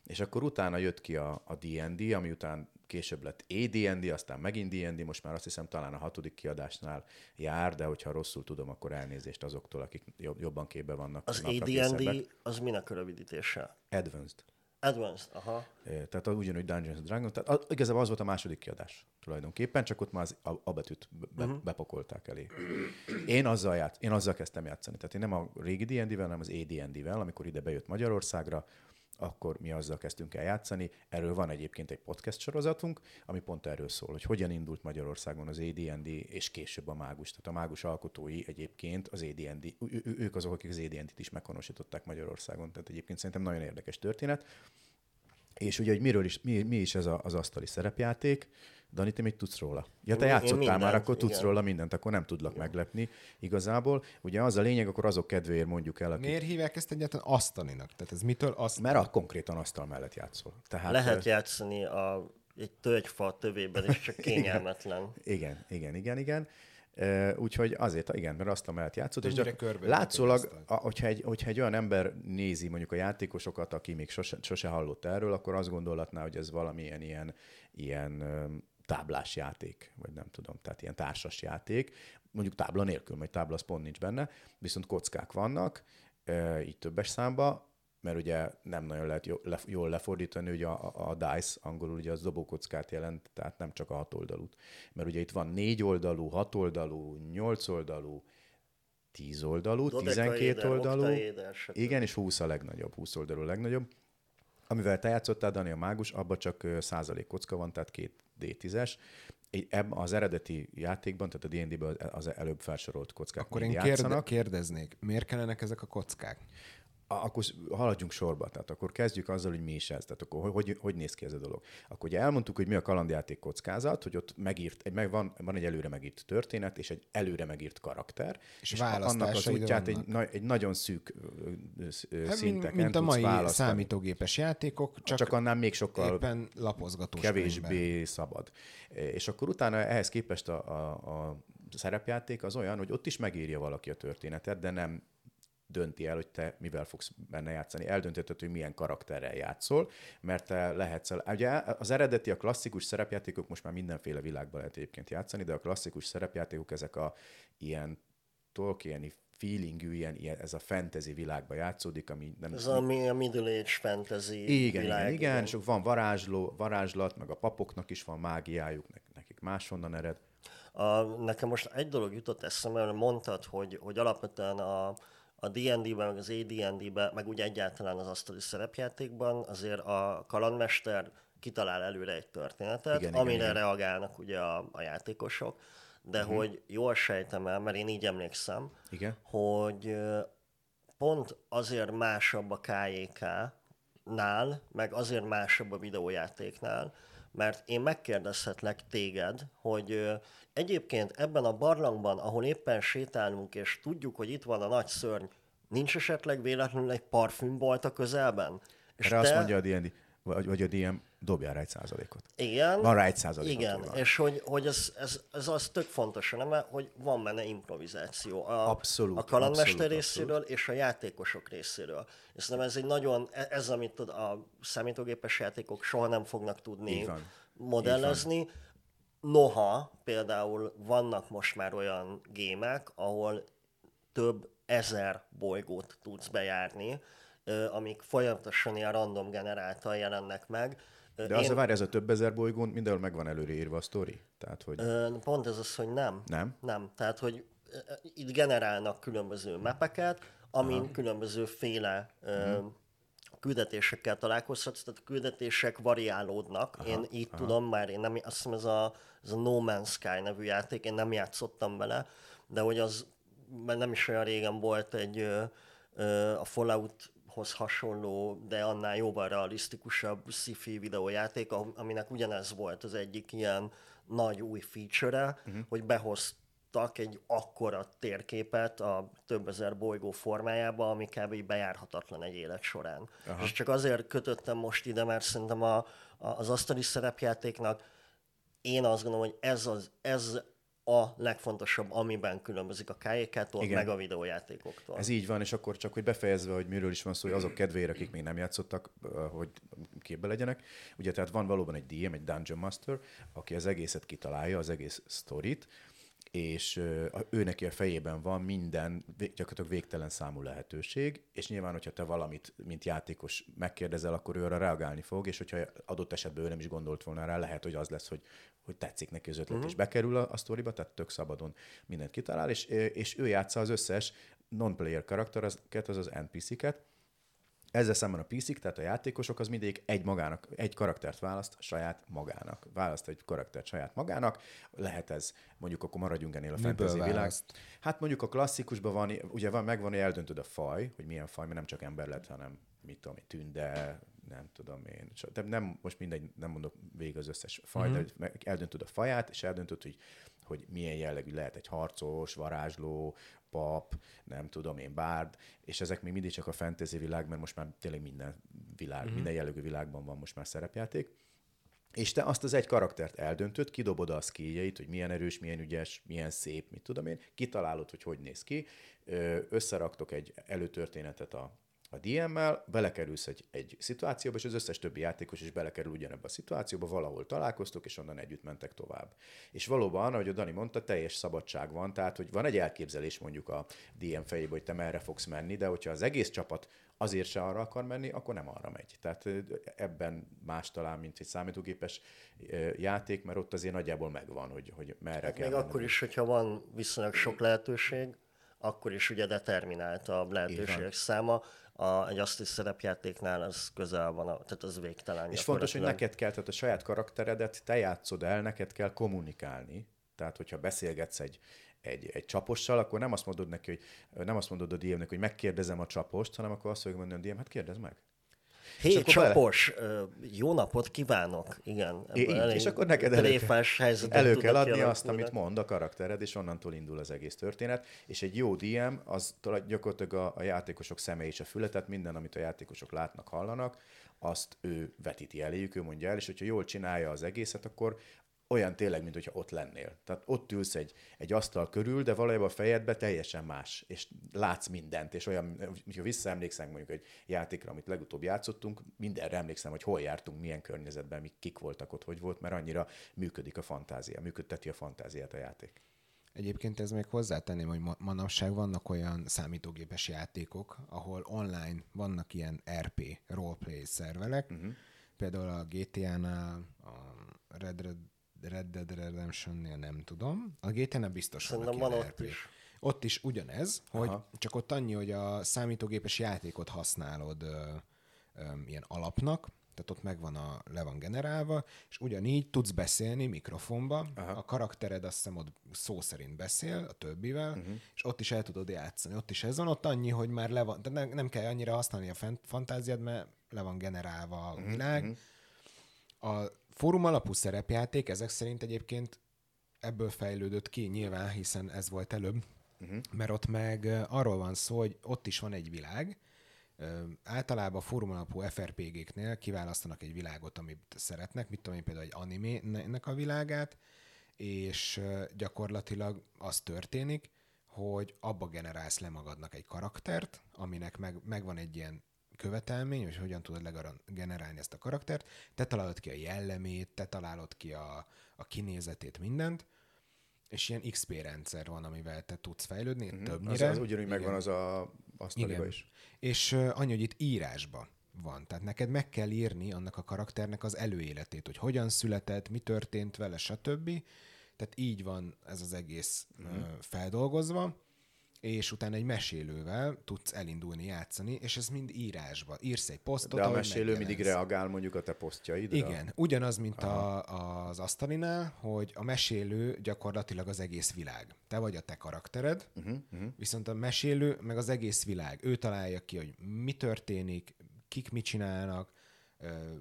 És akkor utána jött ki a, a D&D, ami után később lett AD&D, aztán megint D&D, most már azt hiszem talán a hatodik kiadásnál jár, de hogyha rosszul tudom, akkor elnézést azoktól, akik jobban képbe vannak. Az AD&D az minek a rövidítése? Advanced. Advanced, aha. Tehát ugyanúgy Dungeons and Dragons, tehát az, igazából az volt a második kiadás tulajdonképpen, csak ott már az, a, a betűt be, uh-huh. bepakolták elé. Én azzal, ját, én azzal kezdtem játszani, tehát én nem a régi D&D-vel, hanem az AD&D-vel, amikor ide bejött Magyarországra, akkor mi azzal kezdtünk el játszani. Erről van egyébként egy podcast sorozatunk, ami pont erről szól, hogy hogyan indult Magyarországon az AD&D, és később a mágus. Tehát a mágus alkotói egyébként az AD&D, ők azok, akik az AD&D-t is meghonosították Magyarországon. Tehát egyébként szerintem nagyon érdekes történet. És ugye, hogy miről is, mi, mi is ez a, az asztali szerepjáték, Dani, te mit tudsz róla? Ja, te én, játszottál én mindent, már, akkor tudsz igen. róla mindent, akkor nem tudlak igen. meglepni igazából. Ugye az a lényeg, akkor azok kedvéért mondjuk el, akik... Miért hívják ezt egyáltalán asztalinak? Tehát ez mitől azt? Mert a konkrétan asztal mellett játszol. Tehát, Lehet játszani a, egy tölgyfa tövében is, csak <laughs> kényelmetlen. igen, igen, igen, igen. Uh, úgyhogy azért, igen, mert azt a mellett játszott, és látszólag, a, hogyha, egy, hogyha egy olyan ember nézi mondjuk a játékosokat, aki még sose, sose hallott erről, akkor azt gondolhatná, hogy ez valamilyen ilyen, ilyen táblás játék, vagy nem tudom, tehát ilyen társas játék, mondjuk tábla nélkül, majd tábla az pont nincs benne, viszont kockák vannak, így többes számba, mert ugye nem nagyon lehet jól lefordítani, ugye a, a dice angolul ugye az dobókockát jelent, tehát nem csak a hat oldalút. Mert ugye itt van négy oldalú, hat oldalú, nyolc oldalú, tíz oldalú, tizenkét oldalú, igen, és húsz a legnagyobb, húsz oldalú a legnagyobb. Amivel te játszottál, Dani, a mágus, abban csak százalék kocka van, tehát két D10-es. Az eredeti játékban, tehát a D&D-ben az előbb felsorolt kockák Akkor én játszanak. kérdeznék, miért kellenek ezek a kockák? Akkor haladjunk sorba, tehát akkor kezdjük azzal, hogy mi is ez, tehát akkor hogy, hogy néz ki ez a dolog. Akkor ugye elmondtuk, hogy mi a kalandjáték kockázat, hogy ott megírt, meg van, van egy előre megírt történet, és egy előre megírt karakter, és, és annak az útját egy, na, egy nagyon szűk hát, szinteken Mint a mai választani. számítógépes játékok, csak, csak annál még sokkal éppen lapozgatós kevésbé könyvben. szabad. És akkor utána ehhez képest a, a, a szerepjáték az olyan, hogy ott is megírja valaki a történetet, de nem dönti el, hogy te mivel fogsz benne játszani. Eldöntötted, hogy milyen karakterrel játszol, mert te lehetsz... El... Ugye az eredeti, a klasszikus szerepjátékok most már mindenféle világban lehet egyébként játszani, de a klasszikus szerepjátékok ezek a ilyen Tolkieni feelingű, ilyen, ilyen, ez a fantasy világba játszódik, ami nem... Ez ami a Middle Age fantasy igen, világ. Igen, igen, és van varázsló, varázslat, meg a papoknak is van mágiájuk, nekik máshonnan ered. A, nekem most egy dolog jutott eszembe, mert mondtad, hogy, hogy alapvetően a, a D&D-ben, meg az AD&D-ben, meg úgy egyáltalán az asztali szerepjátékban azért a kalandmester kitalál előre egy történetet, igen, amire igen, reagálnak ugye a, a játékosok, de uh-huh. hogy jól sejtem el, mert én így emlékszem, igen. hogy pont azért másabb a KJK-nál, meg azért másabb a videójátéknál, mert én megkérdezhetlek téged, hogy egyébként ebben a barlangban, ahol éppen sétálunk, és tudjuk, hogy itt van a nagy szörny, nincs esetleg véletlenül egy parfümbolt a közelben? És Erre te... azt mondja a D&D, vagy, vagy a DM, dobjál rá egy százalékot. Igen. Van rá egy százalékot. Igen, van. és hogy, hogy ez, ez, ez az tök fontos, nem? hogy van benne improvizáció. A, abszolút. A kalandmester abszolút, részéről abszolút. és a játékosok részéről. És nem ez egy nagyon, e- ez amit tud, a számítógépes játékok soha nem fognak tudni modellezni. Noha például vannak most már olyan gémek, ahol több ezer bolygót tudsz bejárni, amik folyamatosan ilyen random generáltal jelennek meg. De Én... az a várj, ez a több ezer bolygón mindenhol megvan előre írva a sztori? Tehát, hogy... Pont ez az, hogy nem. Nem? Nem. Tehát, hogy itt generálnak különböző mapeket, amin Aha. különböző féle uh-huh. Küldetésekkel találkozhatsz, tehát a küldetések variálódnak. Aha, én így aha. tudom már, én nem, azt hiszem ez a, ez a No Man's Sky nevű játék, én nem játszottam vele, de hogy az mert nem is olyan régen volt egy a Fallout hoz hasonló, de annál jóval realisztikusabb sci-fi videójáték, aminek ugyanez volt az egyik ilyen nagy új feature uh-huh. hogy behoztak egy akkora térképet a több ezer bolygó formájába, ami kb. bejárhatatlan egy élet során. Aha. És csak azért kötöttem most ide, mert szerintem a, a, az asztali szerepjátéknak én azt gondolom, hogy ez, az, ez a legfontosabb, amiben különbözik a KJK-tól, meg a videójátékoktól. Ez így van, és akkor csak, hogy befejezve, hogy miről is van szó, hogy azok kedvére, akik még nem játszottak, hogy képbe legyenek. Ugye, tehát van valóban egy DM, egy Dungeon Master, aki az egészet kitalálja, az egész sztorit, és ő neki a fejében van minden, gyakorlatilag végtelen számú lehetőség, és nyilván, hogyha te valamit, mint játékos megkérdezel, akkor ő arra reagálni fog, és hogyha adott esetben ő nem is gondolt volna rá, lehet, hogy az lesz, hogy, hogy tetszik neki az ötlet, uh-huh. és bekerül a, a sztoriba, tehát tök szabadon mindent kitalál, és, és ő játsza az összes non-player karaktereket, azaz NPC-ket, ezzel szemben a PC-k, tehát a játékosok, az mindig egy magának, egy karaktert választ saját magának. Választ egy karaktert saját magának. Lehet ez, mondjuk akkor maradjunk ennél a fantasy világ. Hát mondjuk a klasszikusban van, ugye van, megvan, hogy eldöntöd a faj, hogy milyen faj, mert nem csak ember lett, hanem mit tudom tünde, nem tudom én. De nem, most mindegy, nem mondok végig az összes faj, mm-hmm. de eldöntöd a faját, és eldöntöd, hogy, hogy milyen jellegű lehet egy harcos, varázsló, pap, nem tudom én, bárd, és ezek még mindig csak a fantasy világ, mert most már tényleg minden világ, mm-hmm. minden jellegű világban van most már szerepjáték. És te azt az egy karaktert eldöntöd, kidobod a skilljeit, hogy milyen erős, milyen ügyes, milyen szép, mit tudom én, kitalálod, hogy hogy néz ki, összeraktok egy előtörténetet a, a DM-mel, belekerülsz egy, egy szituációba, és az összes többi játékos is belekerül ugyanebbe a szituációba, valahol találkoztok, és onnan együtt mentek tovább. És valóban, ahogy a Dani mondta, teljes szabadság van, tehát hogy van egy elképzelés mondjuk a DM fejében, hogy te merre fogsz menni, de hogyha az egész csapat azért se arra akar menni, akkor nem arra megy. Tehát ebben más talán, mint egy számítógépes játék, mert ott azért nagyjából megvan, hogy, hogy merre Hát kell még menned. akkor is, hogyha van viszonylag sok lehetőség, akkor is ugye determinált a lehetőségek száma. A, egy asztis szerepjátéknál az közel van, a, tehát az végtelen. És fontos, hogy neked kell, tehát a saját karakteredet te játszod el, neked kell kommunikálni. Tehát, hogyha beszélgetsz egy, egy, egy csapossal, akkor nem azt mondod neki, hogy nem azt mondod a DM-nek, hogy megkérdezem a csapost, hanem akkor azt fogja mondani a DM, hát kérdezd meg. Hé, bele- csapos, ö, jó napot kívánok! Igen. Így, és akkor neked elő, elő kell adni azt, amit mond a karaktered, és onnantól indul az egész történet. És egy jó DM, az gyakorlatilag a, a játékosok szeme és a füle, tehát minden, amit a játékosok látnak, hallanak, azt ő vetíti eléjük, ő mondja el, és hogyha jól csinálja az egészet, akkor olyan tényleg, mint hogyha ott lennél. Tehát ott ülsz egy, egy asztal körül, de valójában a fejedben teljesen más, és látsz mindent, és olyan, hogyha visszaemlékszem mondjuk egy játékra, amit legutóbb játszottunk, mindenre emlékszem, hogy hol jártunk, milyen környezetben, mik, kik voltak ott, hogy volt, mert annyira működik a fantázia, működteti a fantáziát a játék. Egyébként ez még hozzátenném, hogy ma- manapság vannak olyan számítógépes játékok, ahol online vannak ilyen RP, roleplay szerverek, uh-huh. például a GTA-nál, a Red, Red, Red Dead Redemption-nél nem tudom. A GTA-nál biztos Szerintem van ott is. Ott is ugyanez, hogy Aha. csak ott annyi, hogy a számítógépes játékot használod ö, ö, ilyen alapnak, tehát ott megvan a, le van generálva, és ugyanígy tudsz beszélni mikrofonba, Aha. a karaktered azt hiszem ott szó szerint beszél a többivel, uh-huh. és ott is el tudod játszani. Ott is ez van, ott annyi, hogy már le van, tehát nem, nem kell annyira használni a fent, fantáziád, mert le van generálva a világ. Uh-huh. A fórum alapú szerepjáték ezek szerint egyébként ebből fejlődött ki nyilván, hiszen ez volt előbb, uh-huh. mert ott meg arról van szó, hogy ott is van egy világ, általában fórum alapú FRPG-knél kiválasztanak egy világot, amit szeretnek, mit tudom én például egy animének a világát, és gyakorlatilag az történik, hogy abba generálsz le magadnak egy karaktert, aminek meg, megvan egy ilyen követelmény, hogy hogyan tudod legaran- generálni ezt a karaktert, te találod ki a jellemét, te találod ki a, a kinézetét, mindent, és ilyen XP rendszer van, amivel te tudsz fejlődni, mm-hmm. Az, többnyire. az ugyanúgy megvan az a asztaliba is. És uh, annyi, hogy itt írásba van. Tehát neked meg kell írni annak a karakternek az előéletét, hogy hogyan született, mi történt vele, stb. Tehát így van ez az egész uh, feldolgozva, és utána egy mesélővel tudsz elindulni játszani, és ez mind írásba. Írsz egy posztot, De a mesélő mindig megjelensz. reagál mondjuk a te posztjaidra. Igen, ugyanaz, mint a, az asztalinál, hogy a mesélő gyakorlatilag az egész világ. Te vagy a te karaktered, uh-huh, uh-huh. viszont a mesélő meg az egész világ. Ő találja ki, hogy mi történik, kik mit csinálnak,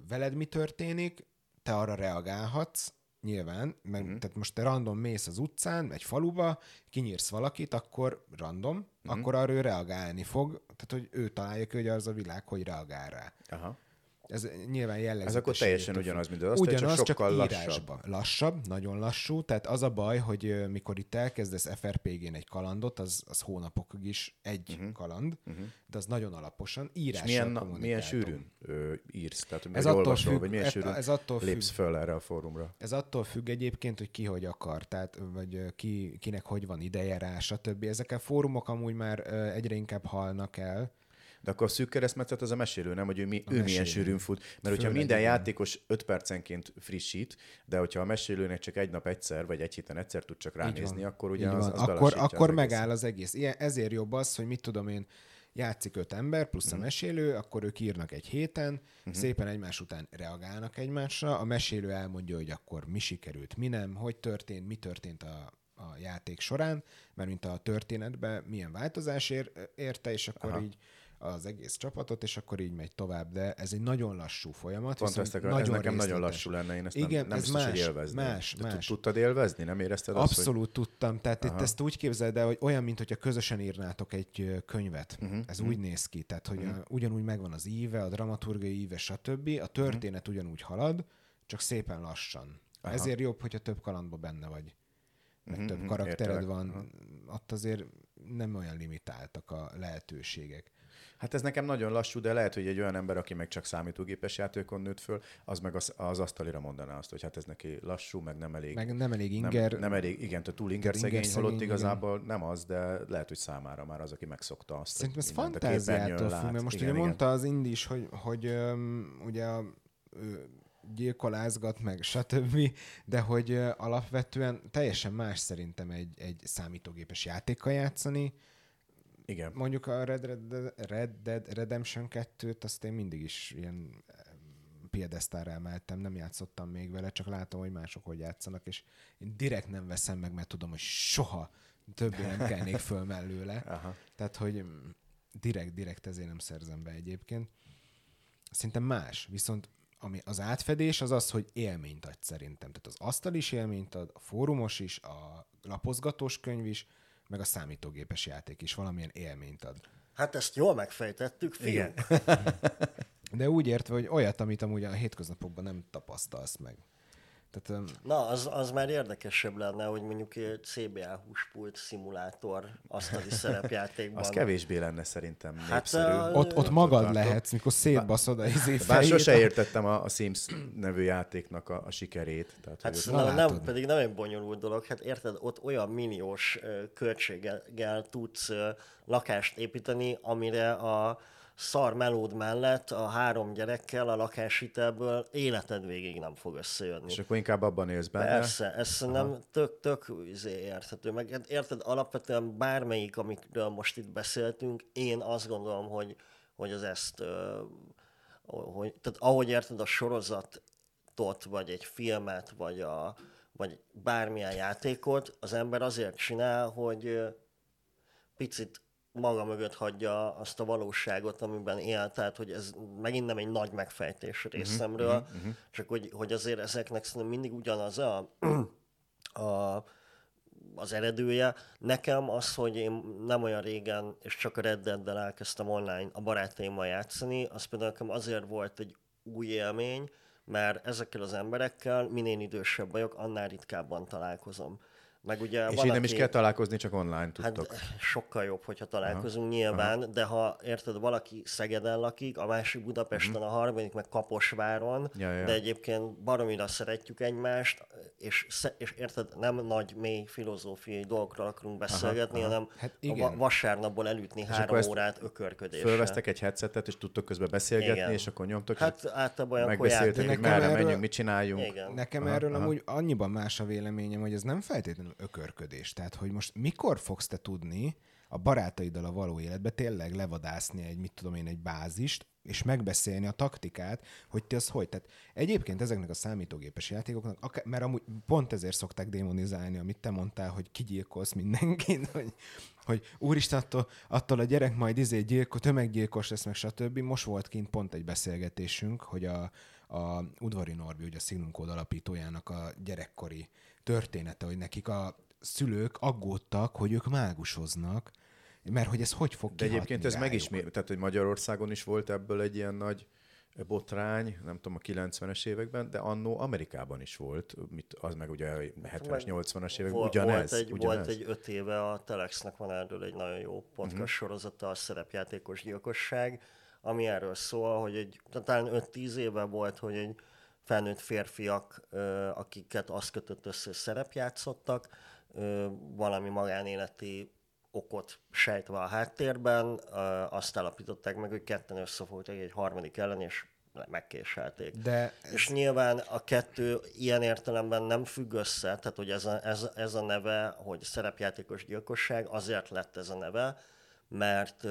veled mi történik, te arra reagálhatsz, nyilván, meg, uh-huh. tehát most te random mész az utcán, egy faluba, kinyírsz valakit, akkor random, uh-huh. akkor arra ő reagálni fog, tehát hogy ő találja ki, hogy az a világ, hogy reagál rá. Aha. Ez nyilván jellegzetes. Ez akkor teljesen ugyanaz, mint az asztal, Ugyanaz, csak sokkal csak lassabb. írásba. Lassabb, nagyon lassú. Tehát az a baj, hogy mikor itt elkezdesz FRPG-n egy kalandot, az, az hónapokig is egy uh-huh. kaland, uh-huh. de az nagyon alaposan. És írással milyen, milyen sűrűn ö, írsz? Tehát, Ez attól olvasol, függ- vagy milyen ez- sűrűn ez attól lépsz függ. föl erre a fórumra? Ez attól függ egyébként, hogy ki hogy akar, tehát, vagy ki, kinek hogy van ideje rá, stb. Ezek a fórumok amúgy már egyre inkább halnak el. De akkor a szűk keresztmetszet az a mesélő, nem, hogy ő, mi, ő milyen sűrűn fut. Mert hogyha minden igen. játékos 5 percenként frissít, de hogyha a mesélőnek csak egy nap egyszer, vagy egy héten egyszer tud csak ránézni, akkor ugye az, az akkor, akkor az megáll az egész. Ilyen, ezért jobb az, hogy mit tudom én, játszik öt ember plusz a Mhm. mesélő, akkor ők írnak egy héten, szépen egymás után reagálnak egymásra, a mesélő elmondja, hogy akkor mi sikerült, mi nem, hogy történt, mi történt a, a játék során, mert mint a történetben milyen változás ér, érte, és akkor Aha. így az egész csapatot, és akkor így megy tovább, de ez egy nagyon lassú folyamat. Pont ezt akar, ez nekem nagyon lassú lenne, én ezt Igen, nem, nem ez biztos, más, hogy élvezni. más, más. Tudtad élvezni? Nem érezted azt, hogy... Abszolút tudtam. Tehát itt ezt úgy képzeld el, hogy olyan, mint hogyha közösen írnátok egy könyvet. Uh-huh, Ez uh-huh. úgy néz ki. Tehát, hogy uh-huh. ugyanúgy megvan az íve, a dramaturgiai íve, stb. A történet uh-huh. ugyanúgy halad, csak szépen lassan. Aha. Ezért jobb, hogyha több kalandba benne vagy. Meg uh-huh, több karaktered értelek. van. Uh-huh. Ott azért nem olyan limitáltak a lehetőségek. Hát ez nekem nagyon lassú, de lehet, hogy egy olyan ember, aki meg csak számítógépes játékon nőtt föl, az meg az, az asztalira mondaná azt, hogy hát ez neki lassú, meg nem elég. Meg nem elég inger. Nem, nem elég, igen, tehát túl inger szegény, holott igazából nem az, de lehet, hogy számára már az, aki megszokta azt. Szerintem ez fantáziától függ, mert most igen, ugye igen. mondta az Indi is, hogy, hogy öm, ugye a, ő gyilkolázgat, meg stb., de hogy ö, alapvetően teljesen más szerintem egy, egy számítógépes játékkal játszani. Igen. Mondjuk a Red, Red, Red Dead Redemption 2-t azt én mindig is ilyen piedesztára emeltem, nem játszottam még vele, csak látom, hogy mások hogy játszanak, és én direkt nem veszem meg, mert tudom, hogy soha többé nem <laughs> kelnék föl mellőle. Aha. Tehát, hogy direkt, direkt ezért nem szerzem be egyébként. Szerintem más, viszont ami az átfedés az az, hogy élményt ad szerintem. Tehát az asztal is élményt ad, a fórumos is, a lapozgatós könyv is, meg a számítógépes játék is valamilyen élményt ad. Hát ezt jól megfejtettük, fiú. Igen. <laughs> De úgy értve, hogy olyat, amit amúgy a hétköznapokban nem tapasztalsz meg. Tehát Na, az, az már érdekesebb lenne, hogy mondjuk egy CBA húspult szimulátor asztali <laughs> szerepjátékban. Az kevésbé lenne szerintem Hát, népszerű. a- ott, ott magad tartok. lehetsz, mikor szétbaszod a izé Bár sose értettem a, a Sims nevű játéknak a, a sikerét. Tehát, Hát hogy látod. nem, pedig nem egy bonyolult dolog. Hát érted, ott olyan milliós költséggel tudsz lakást építeni, amire a szar melód mellett a három gyerekkel a lakáshitelből életed végig nem fog összejönni. és akkor inkább abban élsz benne. Persze, ez szerintem tök, tök izé érthető. Meg hát érted, alapvetően bármelyik, amikről most itt beszéltünk, én azt gondolom, hogy, hogy az ezt, hogy, tehát ahogy érted a sorozatot, vagy egy filmet, vagy, a, vagy bármilyen játékot, az ember azért csinál, hogy picit maga mögött hagyja azt a valóságot, amiben él, tehát hogy ez megint nem egy nagy megfejtés részemről, uh-huh, uh-huh. csak hogy, hogy azért ezeknek szerintem mindig ugyanaz a, a az eredője. Nekem az, hogy én nem olyan régen, és csak a Red Dead-del elkezdtem online a barátaimmal játszani, az például nekem azért volt egy új élmény, mert ezekkel az emberekkel minél idősebb vagyok, annál ritkábban találkozom. Meg ugye És van, így nem is kell találkozni, csak online Hát tudtok. sokkal jobb, hogyha találkozunk Aha. nyilván, Aha. de ha érted, valaki Szegeden lakik, a másik Budapesten, uh-huh. a harmadik meg Kaposváron. Ja, ja. de egyébként baromira szeretjük egymást, és, és érted, nem nagy, mély filozófiai dolgokról akarunk beszélgetni, aha, hanem Hát a igen. va- vasárnapból elütni három akkor ezt órát ökörködéssel. Fölvesztek egy headsetet, és tudtok közben beszélgetni, Igen. és akkor nyomtok, Hát és általában olyankor megbeszéltek, hogy merre erről- menjünk, mit csináljunk. Igen. Nekem Aha, aha, erről aha. amúgy annyiban más a véleményem, hogy ez nem feltétlenül ökörködés. Tehát, hogy most mikor fogsz te tudni a barátaiddal a való életbe tényleg levadászni egy, mit tudom én, egy bázist, és megbeszélni a taktikát, hogy ti az hogy. Tehát egyébként ezeknek a számítógépes játékoknak, mert amúgy pont ezért szokták démonizálni, amit te mondtál, hogy kigyilkolsz mindenkit, <laughs> hogy, hogy úristen, attól, attól a gyerek majd izé gyilkol, tömeggyilkos lesz, meg stb. Most volt kint pont egy beszélgetésünk, hogy a, a Udvari Norbi, ugye a Signum Code alapítójának a gyerekkori története, hogy nekik a szülők aggódtak, hogy ők mágusoznak, mert hogy ez hogy fog De egyébként ez rájuk. megismét, tehát hogy Magyarországon is volt ebből egy ilyen nagy botrány, nem tudom, a 90-es években, de annó Amerikában is volt, mit, az meg ugye a 70-es, 80-as években, Volt, ugyanez. volt, egy, ugyanez. volt egy öt éve a Telexnek van erről egy nagyon jó podcast uh-huh. sorozata, a szerepjátékos gyilkosság, ami erről szól, hogy egy, talán 5-10 éve volt, hogy egy felnőtt férfiak, akiket azt kötött össze, hogy szerepjátszottak, valami magánéleti okot sejtve a háttérben, azt állapították meg, hogy ketten összefogtak egy harmadik ellen, és megkéselték. De és ez... nyilván a kettő ilyen értelemben nem függ össze, tehát hogy ez a, ez, ez a neve, hogy szerepjátékos gyilkosság, azért lett ez a neve, mert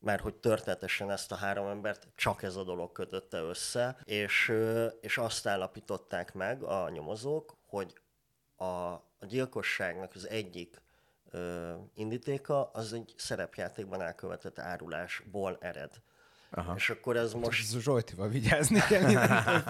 mert hogy történetesen ezt a három embert csak ez a dolog kötötte össze, és, és azt állapították meg a nyomozók, hogy a, a gyilkosságnak az egyik ö, indítéka az egy szerepjátékban elkövetett árulásból ered. Aha. És akkor ez most... Zsoltival vigyázni kell.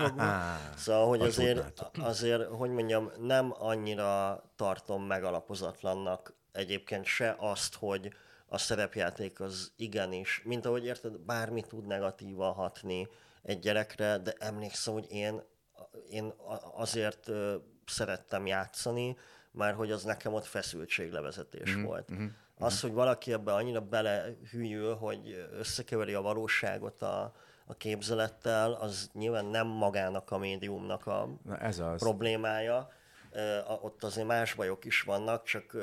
<laughs> szóval, hogy azért, azért, hogy mondjam, nem annyira tartom megalapozatlannak egyébként se azt, hogy a szerepjáték az igenis, mint ahogy érted, bármi tud negatívan hatni egy gyerekre, de emlékszem, hogy én, én azért szerettem játszani, már hogy az nekem ott feszültséglevezetés mm-hmm. volt. Mm-hmm. Az, hogy valaki ebbe annyira belehűjül, hogy összekeveri a valóságot a, a képzelettel, az nyilván nem magának a médiumnak a Na ez az. problémája. Ott azért más bajok is vannak, csak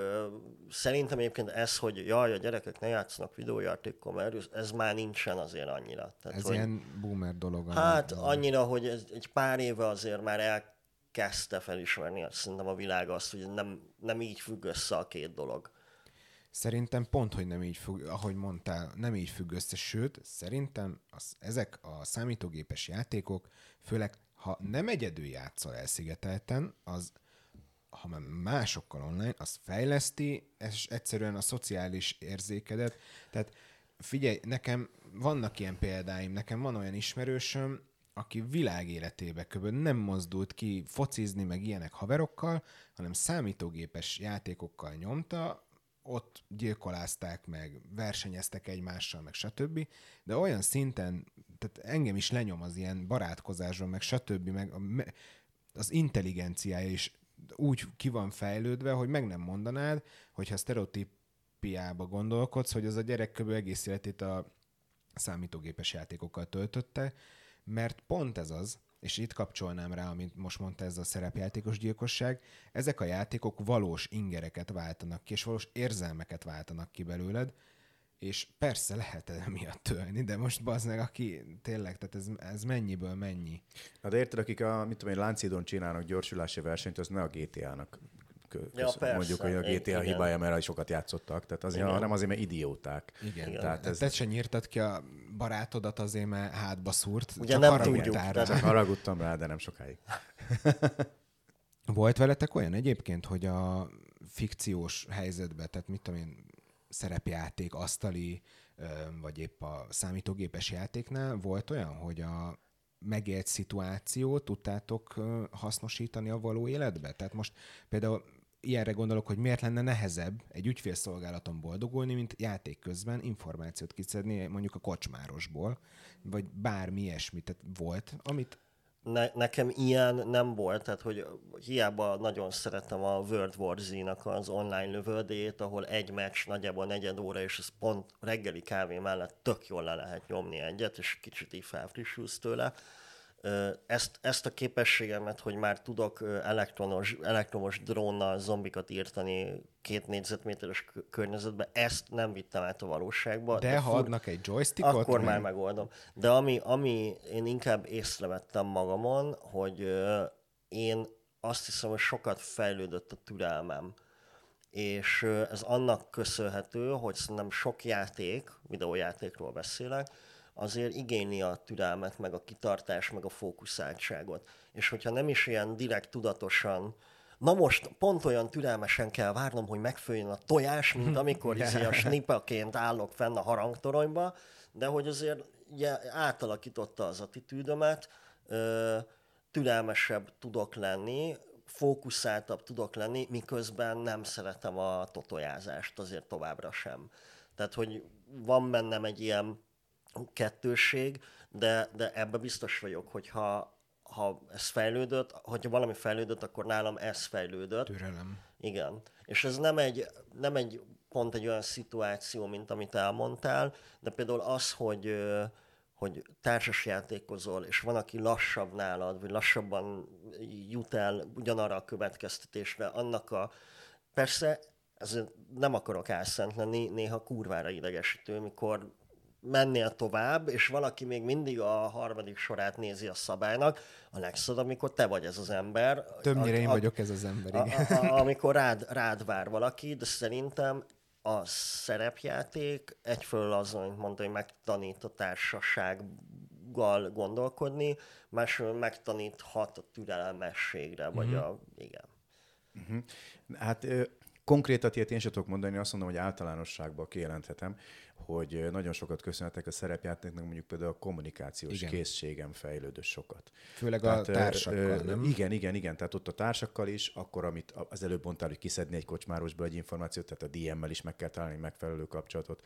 szerintem egyébként ez, hogy jaj, a gyerekek ne játszanak videójátékkal, mert ez már nincsen azért annyira. Tehát, ez hogy, ilyen boomer dolog. Hát annyira, hogy ez egy pár éve azért már el kezdte felismerni szerintem a világ azt, hogy nem, nem így függ össze a két dolog. Szerintem pont, hogy nem így függ, ahogy mondtál, nem így függ össze, sőt, szerintem az, ezek a számítógépes játékok, főleg ha nem egyedül játszol elszigetelten, az ha másokkal online, az fejleszti, és egyszerűen a szociális érzékedet. Tehát figyelj, nekem vannak ilyen példáim, nekem van olyan ismerősöm, aki világ életébe köbön nem mozdult ki focizni, meg ilyenek haverokkal, hanem számítógépes játékokkal nyomta, ott gyilkolázták meg, versenyeztek egymással, meg stb. De olyan szinten, tehát engem is lenyom az ilyen barátkozásról, meg stb. meg az intelligenciája is úgy ki van fejlődve, hogy meg nem mondanád, hogyha sztereotípiába gondolkodsz, hogy az a gyerek kb. egész életét a számítógépes játékokkal töltötte, mert pont ez az, és itt kapcsolnám rá, amit most mondta ez a szerepjátékos gyilkosság, ezek a játékok valós ingereket váltanak ki, és valós érzelmeket váltanak ki belőled, és persze lehet emiatt tölni, de most bazd aki tényleg, tehát ez, ez mennyiből mennyi. Na de érted, akik a, mit tudom én, Láncidon csinálnak gyorsulási versenyt, az ne a GTA-nak ja, persze, mondjuk, hogy a GTA igen. hibája, mert sokat játszottak, tehát azért, igen. nem azért, mert idióták. Igen. igen. Tehát ez... Te sem nyírtad ki a barátodat azért, mert hátba szúrt. Ugye csak nem tudjuk. Rá. Csak haragudtam rá, de nem sokáig. Volt veletek olyan egyébként, hogy a fikciós helyzetben, tehát mit tudom én, szerepjáték, asztali, vagy épp a számítógépes játéknál volt olyan, hogy a megélt szituációt tudtátok hasznosítani a való életbe? Tehát most például ilyenre gondolok, hogy miért lenne nehezebb egy ügyfélszolgálaton boldogulni, mint játék közben információt kiszedni mondjuk a kocsmárosból, vagy bármi ilyesmi. Tehát volt, amit ne, nekem ilyen nem volt, tehát hogy hiába nagyon szeretem a World War Z-nak az online lövöldét, ahol egy meccs nagyjából negyed óra, és ez pont reggeli kávé mellett tök jól le lehet nyomni egyet, és kicsit így felfrissülsz tőle ezt, ezt a képességemet, hogy már tudok elektronos, elektromos drónnal zombikat írtani két négyzetméteres környezetbe, ezt nem vittem át a valóságba. De, de ha fur... adnak egy joystickot? Akkor nem. már megoldom. De ami, ami én inkább észrevettem magamon, hogy én azt hiszem, hogy sokat fejlődött a türelmem. És ez annak köszönhető, hogy szerintem sok játék, videójátékról beszélek, azért igényli a türelmet, meg a kitartás, meg a fókuszáltságot. És hogyha nem is ilyen direkt tudatosan, na most pont olyan türelmesen kell várnom, hogy megfőjön a tojás, mint amikor <laughs> izé a snipaként állok fenn a harangtoronyba, de hogy azért ugye, átalakította az attitűdömet, türelmesebb tudok lenni, fókuszáltabb tudok lenni, miközben nem szeretem a totojázást azért továbbra sem. Tehát, hogy van bennem egy ilyen kettősség, de, de ebbe biztos vagyok, hogy ha, ha ez fejlődött, hogyha valami fejlődött, akkor nálam ez fejlődött. Türelem. Igen. És ez nem egy, nem egy pont egy olyan szituáció, mint amit elmondtál, de például az, hogy, hogy társasjátékozol, és van, aki lassabb nálad, vagy lassabban jut el ugyanarra a következtetésre, annak a... Persze, ez nem akarok álszent lenni, néha kurvára idegesítő, mikor mennél tovább, és valaki még mindig a harmadik sorát nézi a szabálynak, a legszod, amikor te vagy ez az ember. Többnyire a, én a, vagyok ez az ember, a, igen. a, a, amikor rád, rád vár valaki, de szerintem a szerepjáték egyfelől azon, amit mondta, hogy megtanít a társasággal gondolkodni, másfelől megtaníthat a türelmességre, vagy Mhm. a... Igen. Hát ö, konkrétat ilyet én sem tudok mondani, azt mondom, hogy általánosságban kijelenthetem, hogy nagyon sokat köszönhetek a szerepjátéknak, mondjuk például a kommunikációs Igen. készségem fejlődött sokat. Főleg a Tehát, ö, társakkal, ö, nem? Igen, igen, igen. Tehát ott a társakkal is, akkor, amit az előbb mondtál, hogy kiszedni egy kocsmárosból egy információt, tehát a DM-mel is meg kell találni megfelelő kapcsolatot.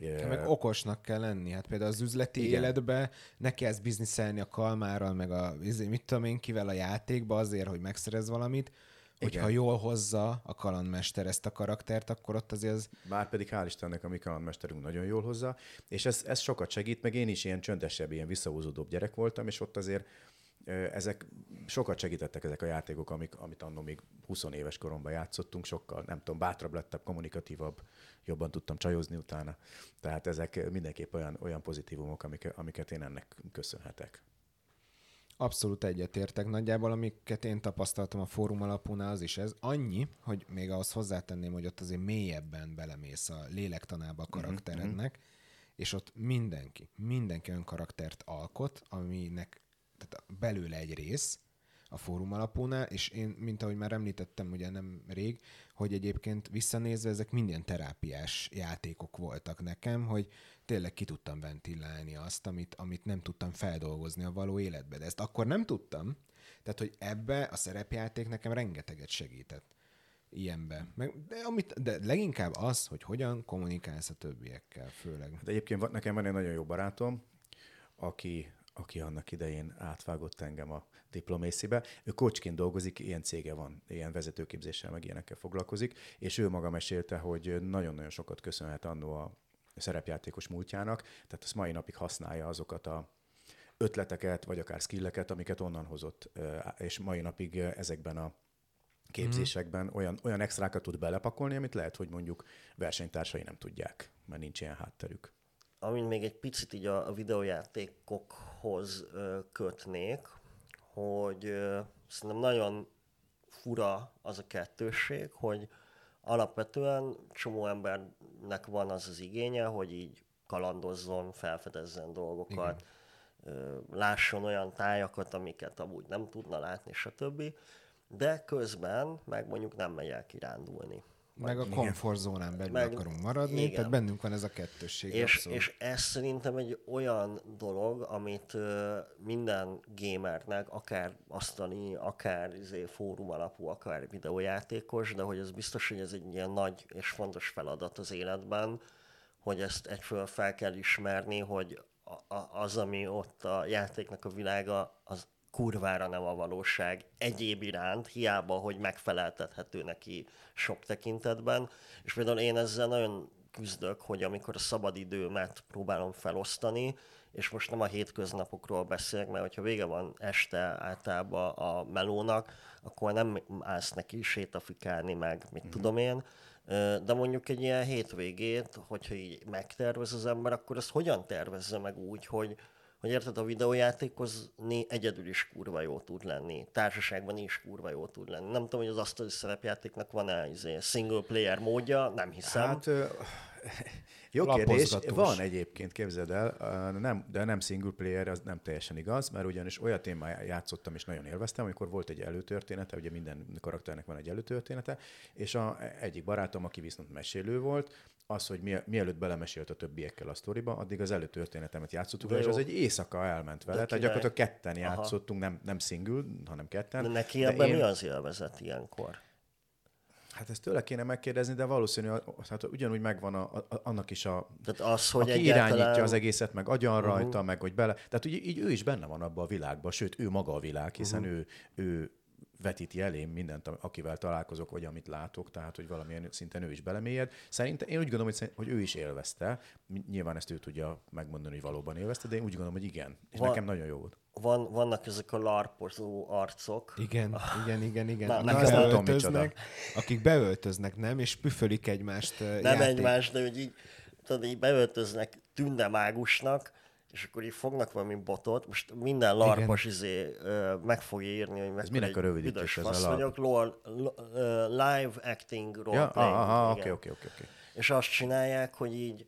Ö, Meg okosnak kell lenni. Hát például az üzleti Igen. életbe ne kezd bizniszelni a kalmárral, meg a, izé, mit tudom én, kivel a játékba azért, hogy megszerez valamit, hogyha Igen. jól hozza a kalandmester ezt a karaktert, akkor ott azért az Már pedig hál' Istennek a mi kalandmesterünk nagyon jól hozza, és ez, ez sokat segít, meg én is ilyen csöndesebb, ilyen visszahúzódóbb gyerek voltam, és ott azért ezek sokat segítettek ezek a játékok, amik, amit annól még 20 éves koromban játszottunk, sokkal, nem tudom, bátrabb lettem, kommunikatívabb, jobban tudtam csajozni utána. Tehát ezek mindenképp olyan, olyan pozitívumok, amik, amiket én ennek köszönhetek. Abszolút egyetértek. Nagyjából, amiket én tapasztaltam a fórum alapúnál, az is ez. Annyi, hogy még ahhoz hozzátenném, hogy ott azért mélyebben belemész a lélektanába a karakterednek, és ott mindenki, mindenki olyan karaktert alkot, aminek tehát belőle egy rész a fórum alapúnál, és én, mint ahogy már említettem ugye nem rég, hogy egyébként visszanézve ezek minden terápiás játékok voltak nekem, hogy tényleg ki tudtam ventilálni azt, amit, amit nem tudtam feldolgozni a való életbe. De ezt akkor nem tudtam, tehát hogy ebbe a szerepjáték nekem rengeteget segített ilyenbe. Meg, de, amit, de leginkább az, hogy hogyan kommunikálsz a többiekkel, főleg. De egyébként van- nekem van egy nagyon jó barátom, aki, aki annak idején átvágott engem a diplomészibe. Ő coachként dolgozik, ilyen cége van, ilyen vezetőképzéssel, meg ilyenekkel foglalkozik, és ő maga mesélte, hogy nagyon-nagyon sokat köszönhet annó a szerepjátékos múltjának, tehát azt mai napig használja azokat a ötleteket, vagy akár skilleket, amiket onnan hozott, és mai napig ezekben a képzésekben olyan, olyan extrákat tud belepakolni, amit lehet, hogy mondjuk versenytársai nem tudják, mert nincs ilyen hátterük. Amin még egy picit így a, videójátékokhoz kötnék, hogy ö, szerintem nagyon fura az a kettősség, hogy alapvetően csomó embernek van az az igénye, hogy így kalandozzon, felfedezzen dolgokat, ö, lásson olyan tájakat, amiket amúgy nem tudna látni, stb. De közben meg mondjuk nem megy el kirándulni. Meg a komfortzónán belül Meg- akarunk maradni, igen. tehát bennünk van ez a kettősség. És, abszolút. és ez szerintem egy olyan dolog, amit minden gamernek, akár asztali, akár izé, fórum alapú, akár videójátékos, de hogy ez biztos, hogy ez egy ilyen nagy és fontos feladat az életben, hogy ezt egyfelől fel kell ismerni, hogy az, ami ott a játéknak a világa, az kurvára nem a valóság egyéb iránt, hiába, hogy megfeleltethető neki sok tekintetben. És például én ezzel nagyon küzdök, hogy amikor a szabadidőmet próbálom felosztani, és most nem a hétköznapokról beszélek, mert hogyha vége van este általában a melónak, akkor nem állsz neki sétafikálni meg, mit tudom én, de mondjuk egy ilyen hétvégét, hogyha így megtervez az ember, akkor azt hogyan tervezze meg úgy, hogy, hogy érted, a videójátékozni egyedül is kurva jó tud lenni, társaságban is kurva jó tud lenni. Nem tudom, hogy az asztali szerepjátéknak van-e izé, single player módja, nem hiszem. Hát ö, <laughs> jó kérdés. Van egyébként, képzeld el, nem, de nem single player, az nem teljesen igaz, mert ugyanis olyat én már játszottam és nagyon élveztem, amikor volt egy előtörténete, ugye minden karakternek van egy előtörténete, és a, egyik barátom, aki viszont mesélő volt, az, hogy mie- mielőtt belemesélt a többiekkel a sztoriba, addig az előtörténetemet játszottuk, De és jó. az egy éjszaka elment vele, tehát gyakorlatilag ketten Aha. játszottunk, nem, nem single, hanem ketten. de neki ebben én- mi az élvezet ilyenkor? Hát ezt tőle kéne megkérdezni, de valószínű, hát ugyanúgy megvan a, a, annak is a... Tehát az, hogy aki egyáltalán... irányítja az egészet, meg agyan rajta, uh-huh. meg hogy bele... Tehát úgy, így ő is benne van abban a világban, sőt, ő maga a világ, hiszen uh-huh. ő, ő vetíti elém mindent, akivel találkozok, vagy amit látok, tehát hogy valamilyen szinten ő is belemélyed. Szerintem én úgy gondolom, hogy, hogy ő is élvezte. Nyilván ezt ő tudja megmondani, hogy valóban élvezte, de én úgy gondolom, hogy igen. És van, nekem nagyon jó volt. Van, vannak ezek a larpozó arcok. Igen, <laughs> igen, igen, igen. Na, akik, nekem beöltöznek, akik beöltöznek, nem, és püfölik egymást. Nem játék. egymást, de hogy így, tudod, így beöltöznek tündemágusnak, és akkor így fognak valami botot, most minden larpas izé ö, meg fogja írni, hogy meg minek a rövidítés ez fasz a vagyok, lol, lo, ö, live acting role Ja, playing. aha, igen. oké, oké, oké. És azt csinálják, hogy így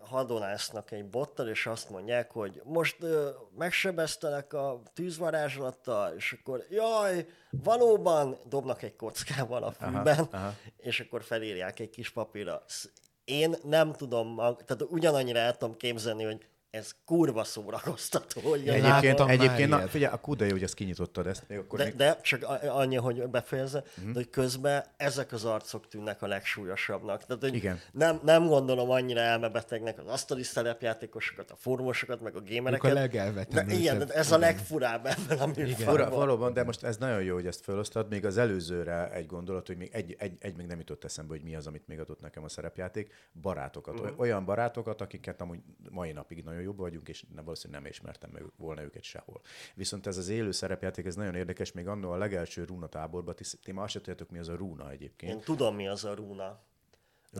hadonásznak egy bottal, és azt mondják, hogy most ö, megsebeztelek a tűzvarázslattal, és akkor jaj, valóban dobnak egy kockával a fűben, Aha, aha. és akkor felírják egy kis papírra. Én nem tudom, tehát ugyanannyira el tudom képzelni, hogy ez kurva szórakoztató. Hogy Ja, a Egyébként, már egyébként na, figyelj, a kuda jó, hogy ezt kinyitottad ezt. Még akkor de, még... de csak a- annyi, hogy befejezze, de hogy közben ezek az arcok tűnnek a legsúlyosabbnak. Tehát, hogy Igen. Nem, nem gondolom annyira elmebetegnek az asztali szerepjátékosokat, a formosokat, meg a Ők gémereket. a legelvetemültebb. de igen, de ez a legfurább ebben a műfajban. valóban, de most ez nagyon jó, hogy ezt felosztad. Még az előzőre egy gondolat, hogy még egy, egy, egy még nem jutott eszembe, hogy mi az, amit még adott nekem a szerepjáték. Barátokat. Mhm. Uh-huh. Olyan barátokat, akiket amúgy mai napig nagyon jobb vagyunk, és nem, valószínűleg nem ismertem volna őket sehol. Viszont ez az élő szerepjáték, ez nagyon érdekes. Még annó a legelső Runa táborban, ti, már azt se tudjátok, mi az a Runa egyébként. Én tudom, mi az a rúna.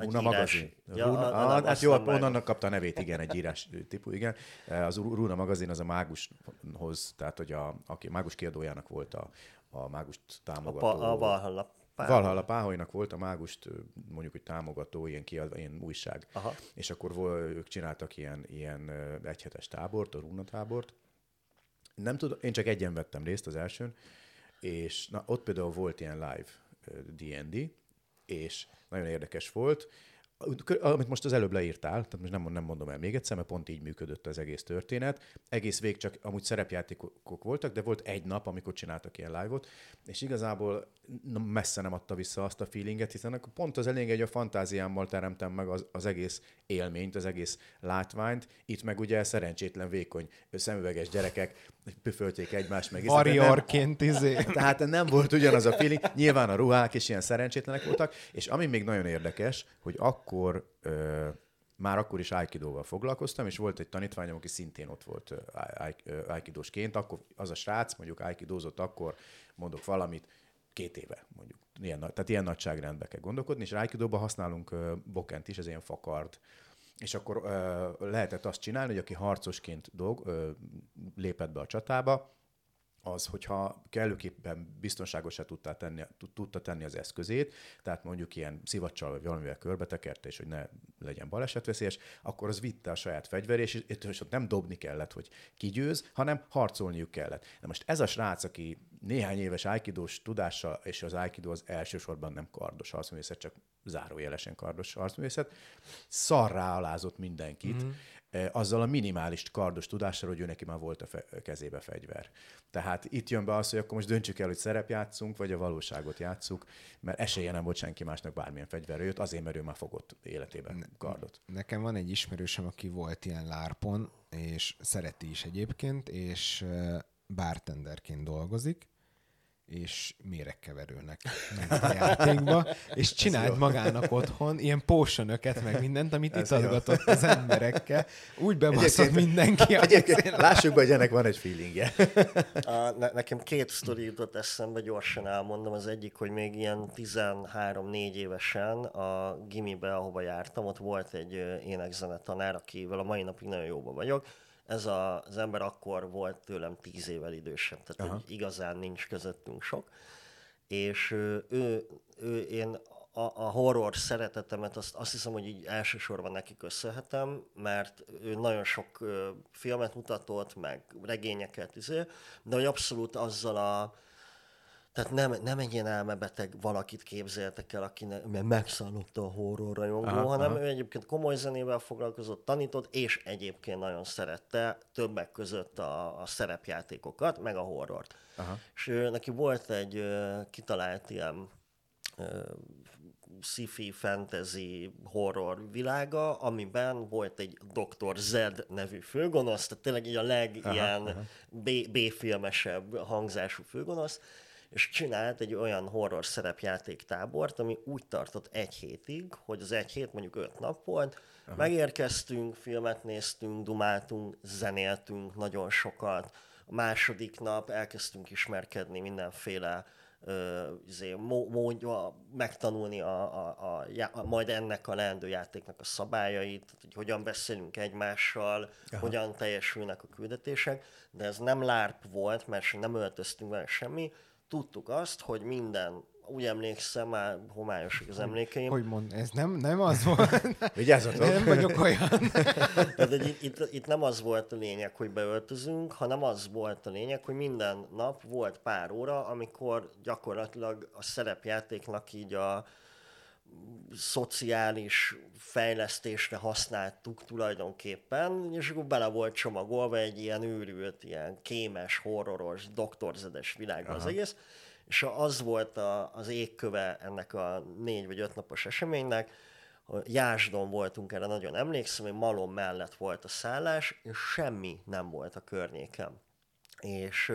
Írás. magazin. Ja, Runa, a- ah, nem, hát azt jó, onnan kapta a nevét, igen, egy írás típus, igen. Az Runa magazin az a mágushoz, tehát hogy a, aki mágus kiadójának volt a, a mágust A, támogató. pa, a Valhalla. Pál. Valhalla Páholynak volt a mágust, mondjuk, hogy támogató, ilyen kiadva, ilyen újság. Aha. És akkor ők csináltak ilyen, ilyen egyhetes tábort, a Runa tábort. Nem tudom, én csak egyen vettem részt az elsőn, és na, ott például volt ilyen live D&D, és nagyon érdekes volt. Amit most az előbb leírtál, tehát most nem, nem mondom el még egyszer, mert pont így működött az egész történet. Egész vég csak amúgy szerepjátékok voltak, de volt egy nap, amikor csináltak ilyen live-ot, és igazából messze nem adta vissza azt a feelinget, hiszen akkor pont az elég, hogy a fantáziámmal teremtem meg az, az egész élményt, az egész látványt. Itt meg ugye szerencsétlen, vékony, szemüveges gyerekek püfölték egymást meg. nem- Warriorként izé. tehát nem volt ugyanaz a feeling. Nyilván a ruhák is ilyen szerencsétlenek voltak, és ami még nagyon érdekes, hogy akkor ö, már akkor is Aikidóval foglalkoztam, és volt egy tanítványom, aki szintén ott volt Aikidósként, akkor az a srác, mondjuk Aikidózott akkor, mondok valamit, két éve mondjuk. Ilyen, tehát ilyen nagyságrendbe kell gondolkodni, és Aikidóban használunk ö, bokent is, ez ilyen fakard, és akkor ö, lehetett azt csinálni, hogy aki harcosként dolg, ö, lépett be a csatába, az, hogyha kellőképpen biztonságosá tudta tenni, tud- tudta tenni az eszközét, tehát mondjuk ilyen szivacsal vagy valamivel körbetekerte, és hogy ne legyen balesetveszélyes, akkor az vitte a saját fegyverét, és, és ott nem dobni kellett, hogy kigyőz, hanem harcolniuk kellett. Na most ez a srác, aki néhány éves aikidós tudással, és az aikido az elsősorban nem kardos harcművészet, csak zárójelesen kardos harcművészet, szarrá alázott mindenkit, mm azzal a minimális kardos tudással, hogy ő neki már volt a fe- kezébe fegyver. Tehát itt jön be az, hogy akkor most döntsük el, hogy szerep játszunk, vagy a valóságot játszuk, mert esélye nem volt senki másnak bármilyen fegyverre jött, azért, mert ő már fogott életében kardot. Nekem van egy ismerősöm, aki volt ilyen lárpon, és szereti is egyébként, és ö, bartenderként dolgozik, és méregkeverőnek ment a játékba, és csinált magának otthon ilyen potionöket, meg mindent, amit Ez itatgatott az emberekkel. Úgy bebaszott mindenki, Egyébként lássuk be, hogy ennek van egy feelingje. A, ne, nekem két sztori jutott eszembe, gyorsan elmondom. Az egyik, hogy még ilyen 13-4 évesen a gimibe, ahova jártam, ott volt egy énekzene tanár, akivel a mai napig nagyon jóba vagyok. Ez a, az ember akkor volt tőlem 10 évvel idősebb, tehát hogy igazán nincs közöttünk sok. És ő, ő én a, a horror szeretetemet azt, azt hiszem, hogy így elsősorban neki köszönhetem, mert ő nagyon sok ö, filmet mutatott, meg regényeket, izé, de hogy abszolút azzal a tehát nem, nem egy ilyen elmebeteg valakit képzeltek el, aki ne, mert megszállotta a horror rajongó, Aha, hanem aha. ő egyébként komoly zenével foglalkozott, tanított, és egyébként nagyon szerette többek között a, a szerepjátékokat, meg a horrort. Aha. És ő, neki volt egy ö, kitalált ilyen ö, sci-fi, fantasy, horror világa, amiben volt egy Dr. Z nevű főgonosz, tehát tényleg így a leg aha, ilyen aha. B- B-filmesebb hangzású főgonosz, és csinált egy olyan horror szerepjáték tábort, ami úgy tartott egy hétig, hogy az egy hét mondjuk öt nap volt, Aha. megérkeztünk, filmet néztünk, dumáltunk, zenéltünk nagyon sokat, a második nap elkezdtünk ismerkedni mindenféle izé, módja megtanulni a, a, a, a, majd ennek a leendő játéknak a szabályait, hogy hogyan beszélünk egymással, Aha. hogyan teljesülnek a küldetések, de ez nem LARP volt, mert nem öltöztünk vele semmi, tudtuk azt, hogy minden úgy emlékszem, már homályos az emlékeim. Hogy mond, ez nem, nem az volt. <laughs> Vigyázzatok. Nem vagyok olyan. <laughs> Tehát, itt, itt, itt, nem az volt a lényeg, hogy beöltözünk, hanem az volt a lényeg, hogy minden nap volt pár óra, amikor gyakorlatilag a szerepjátéknak így a szociális fejlesztésre használtuk tulajdonképpen, és akkor bele volt csomagolva egy ilyen őrült, ilyen kémes, horroros, doktorzedes világba Aha. az egész, és az volt a, az égköve ennek a négy vagy öt napos eseménynek, Jásdon voltunk erre, nagyon emlékszem, hogy Malom mellett volt a szállás, és semmi nem volt a környéken. És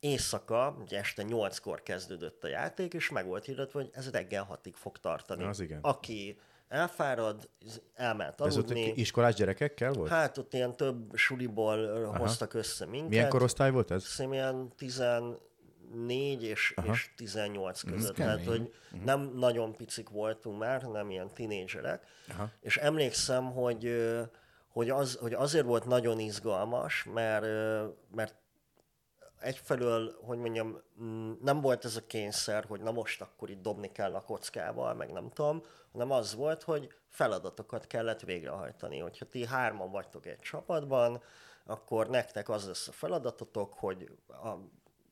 éjszaka, ugye este nyolckor kezdődött a játék, és meg volt hirdetve, hogy ez reggel hatig fog tartani. Az igen. Aki elfárad, elment aludni. Ez ott iskolás gyerekekkel volt? Hát ott ilyen több suliból Aha. hoztak össze minket. Milyen korosztály volt ez? Szerintem ilyen 14 és, és 18 között. Tehát, hogy uh-huh. nem nagyon picik voltunk már, nem ilyen tinédzserek. És emlékszem, hogy, hogy, az, hogy azért volt nagyon izgalmas, mert, mert egyfelől, hogy mondjam, nem volt ez a kényszer, hogy na most akkor itt dobni kell a kockával, meg nem tudom, hanem az volt, hogy feladatokat kellett végrehajtani. Hogyha ti hárman vagytok egy csapatban, akkor nektek az lesz a feladatotok, hogy a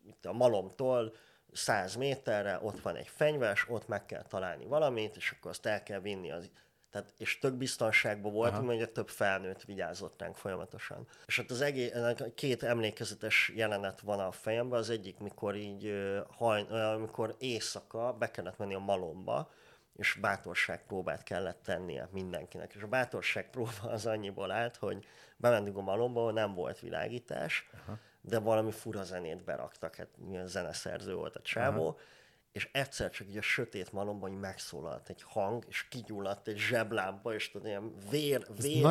itt a malomtól 100 méterre ott van egy fenyves, ott meg kell találni valamit, és akkor azt el kell vinni az tehát, és tök biztonságban voltunk, mert több felnőtt vigyázott ránk folyamatosan. És ott az egész, két emlékezetes jelenet van a fejemben, az egyik, mikor így, haj, amikor éjszaka be kellett menni a malomba, és bátorságpróbát kellett tennie mindenkinek. És a bátorságpróba az annyiból állt, hogy bementünk a malomba, ahol nem volt világítás, Aha de valami fura zenét beraktak, hát milyen zeneszerző volt a csávó, Aha. És egyszer csak így a sötét malomban így megszólalt egy hang, és kigyulladt egy zseblámpa, és tudod, ilyen vér, vér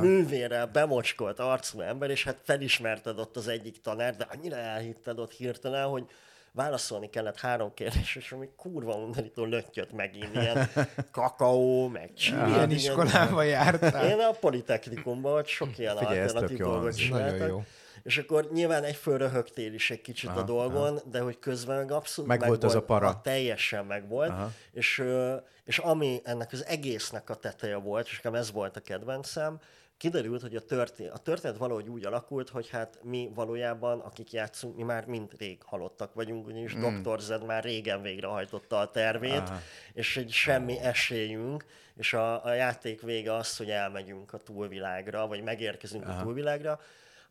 művérrel bemocskolt arcú ember, és hát felismerted ott az egyik tanár, de annyira elhitted ott hirtelen, hogy válaszolni kellett három kérdés, és ami kurva undorító löttyöt megint, ilyen <laughs> kakaó, meg csili. Milyen iskolába jártál? Én a Politechnikumban, hogy sok ilyen Figyelj, alternatív dolgot csináltak. Jó. És akkor nyilván egyföl röhögtél is egy kicsit aha, a dolgon, aha. de hogy közben meg abszolút meg, meg volt az a para. A teljesen meg volt. És, és ami ennek az egésznek a teteje volt, és nekem ez volt a kedvencem, kiderült, hogy a történet, a történet valahogy úgy alakult, hogy hát mi valójában, akik játszunk, mi már mind rég halottak vagyunk, ugyanis mm. Dr. Zed már régen végrehajtotta a tervét, Aha. és egy semmi esélyünk, és a, a játék vége az, hogy elmegyünk a túlvilágra, vagy megérkezünk Aha. a túlvilágra,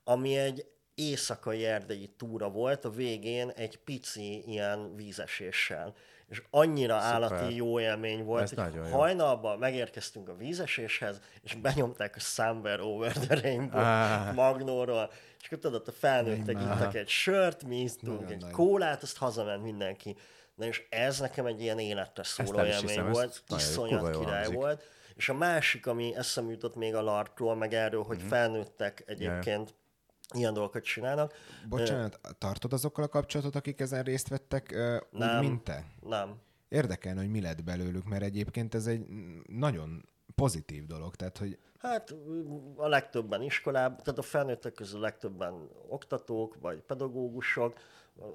ami egy éjszakai erdei túra volt, a végén egy pici ilyen vízeséssel. És annyira Szuper. állati jó élmény volt, Ez hogy hajnalban megérkeztünk a vízeséshez, és benyomták a Somewhere Over the Rainbow ah. Magnóról, és akkor tudod, a felnőttek ittak egy sört, mi ittunk egy nagy. kólát, azt hazament mindenki. Na és ez nekem egy ilyen életre szóló élmény hiszem, volt, iszonyat király volt. És a másik, ami eszem jutott még a larpról, meg erről, hogy mm-hmm. felnőttek egyébként ilyen dolgokat csinálnak. Bocsánat, tartod azokkal a kapcsolatot, akik ezen részt vettek, nem, úgy, mint te? Nem. Érdekelne, hogy mi lett belőlük, mert egyébként ez egy nagyon pozitív dolog, tehát hogy... Hát a legtöbben iskolában, tehát a felnőttek közül a legtöbben oktatók, vagy pedagógusok,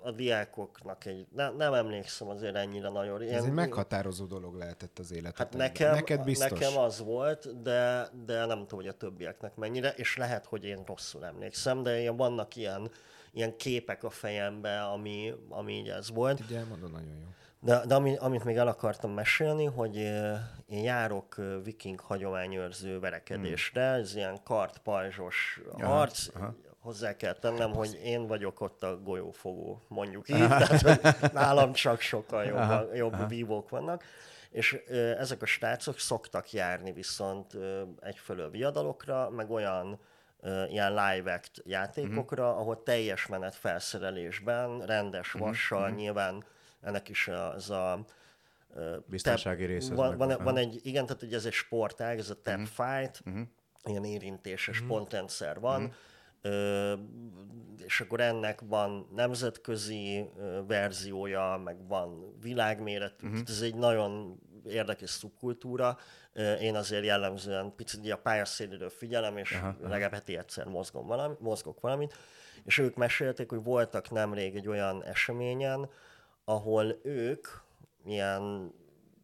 a diákoknak egy, ne, nem emlékszem azért ennyire nagyon. Ez egy meghatározó dolog lehetett az életedben. Hát nekem, Neked biztos. nekem az volt, de, de nem tudom, hogy a többieknek mennyire, és lehet, hogy én rosszul emlékszem, de ilyen, vannak ilyen, ilyen képek a fejembe, ami, ami így ez volt. Ugye elmondom, nagyon jó. De, de ami, amit még el akartam mesélni, hogy én járok viking hagyományőrző verekedésre, hmm. ez ilyen kartpajzsos harc, aha hozzá kell tennem, hogy én vagyok ott a golyófogó, mondjuk <laughs> így, tehát hogy nálam csak sokkal jobb, jobb vívók vannak. és ezek a srácok szoktak járni viszont egyfelől viadalokra, meg olyan ilyen live act játékokra, uh-huh. ahol teljes menet felszerelésben, rendes vassal, uh-huh. nyilván ennek is az a Biztonsági tap- része Van, van, van egy, igen, tehát ugye ez egy sportág, ez a tap uh-huh. fight, uh-huh. ilyen érintéses uh-huh. pontrendszer van, uh-huh. És akkor ennek van nemzetközi verziója, meg van világméretű, uh-huh. ez egy nagyon érdekes szubkultúra. Én azért jellemzően picit a pályaszéléről figyelem, és aha, legalább heti egyszer mozgom valami, mozgok valamit, és ők mesélték, hogy voltak nemrég egy olyan eseményen, ahol ők ilyen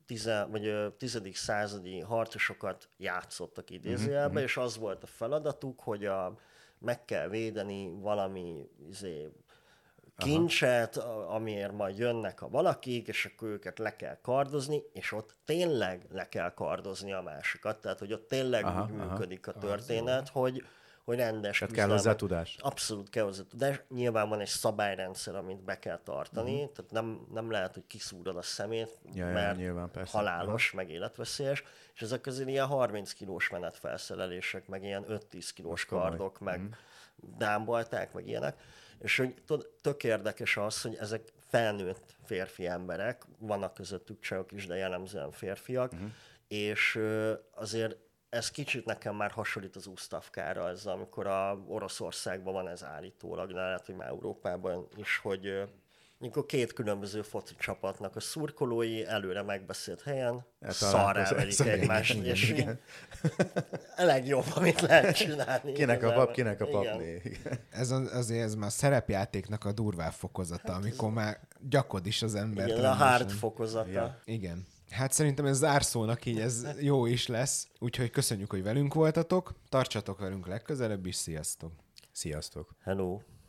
tize, vagy tizedik századi harcosokat játszottak idézőjelbe, uh-huh. és az volt a feladatuk, hogy a, meg kell védeni valami izé, kincset, a- amiért majd jönnek a valakik, és akkor őket le kell kardozni, és ott tényleg le kell kardozni a másikat. Tehát, hogy ott tényleg Aha, úgy aha. működik a történet, hogy, hogy rendes Tehát kell hozzá küzdelmet- tudás. Abszolút kell hozzá tudás. Nyilván van egy szabályrendszer, amit be kell tartani, uh-huh. tehát nem, nem lehet, hogy kiszúrod a szemét, Ja, ja, mert nyilván, persze. halálos, meg életveszélyes, és ezek közül ilyen 30 kilós menetfelszerelések, meg ilyen 5-10 kilós komoly. Mhm. kardok, meg dámbalták, meg ilyenek. És hogy tudod, tök érdekes az, hogy ezek felnőtt férfi emberek, vannak közöttük csajok is, de jellemzően férfiak, uh-huh. és azért ez kicsit nekem már hasonlít az úsztavkára, ez amikor a Oroszországban van ez állítólag, de lehet, hogy már Európában is, hogy mikor két különböző foci csapatnak a szurkolói előre megbeszélt helyen szarrá Eltalálkozás. verik Igen, egymást, igen, és igen. <laughs> a legjobb, amit lehet csinálni. <laughs> Kinek a igazából. pap, kinek a papné. <laughs> Ez az, azért ez már a szerepjátéknak a durvább fokozata, amikor már gyakod is az embert. Igen, a hard fokozata. Ja. Igen. Hát szerintem ez zárszónak így ez <laughs> jó is lesz, úgyhogy köszönjük, hogy velünk voltatok, tartsatok velünk legközelebb is, sziasztok! Sziasztok! Hello.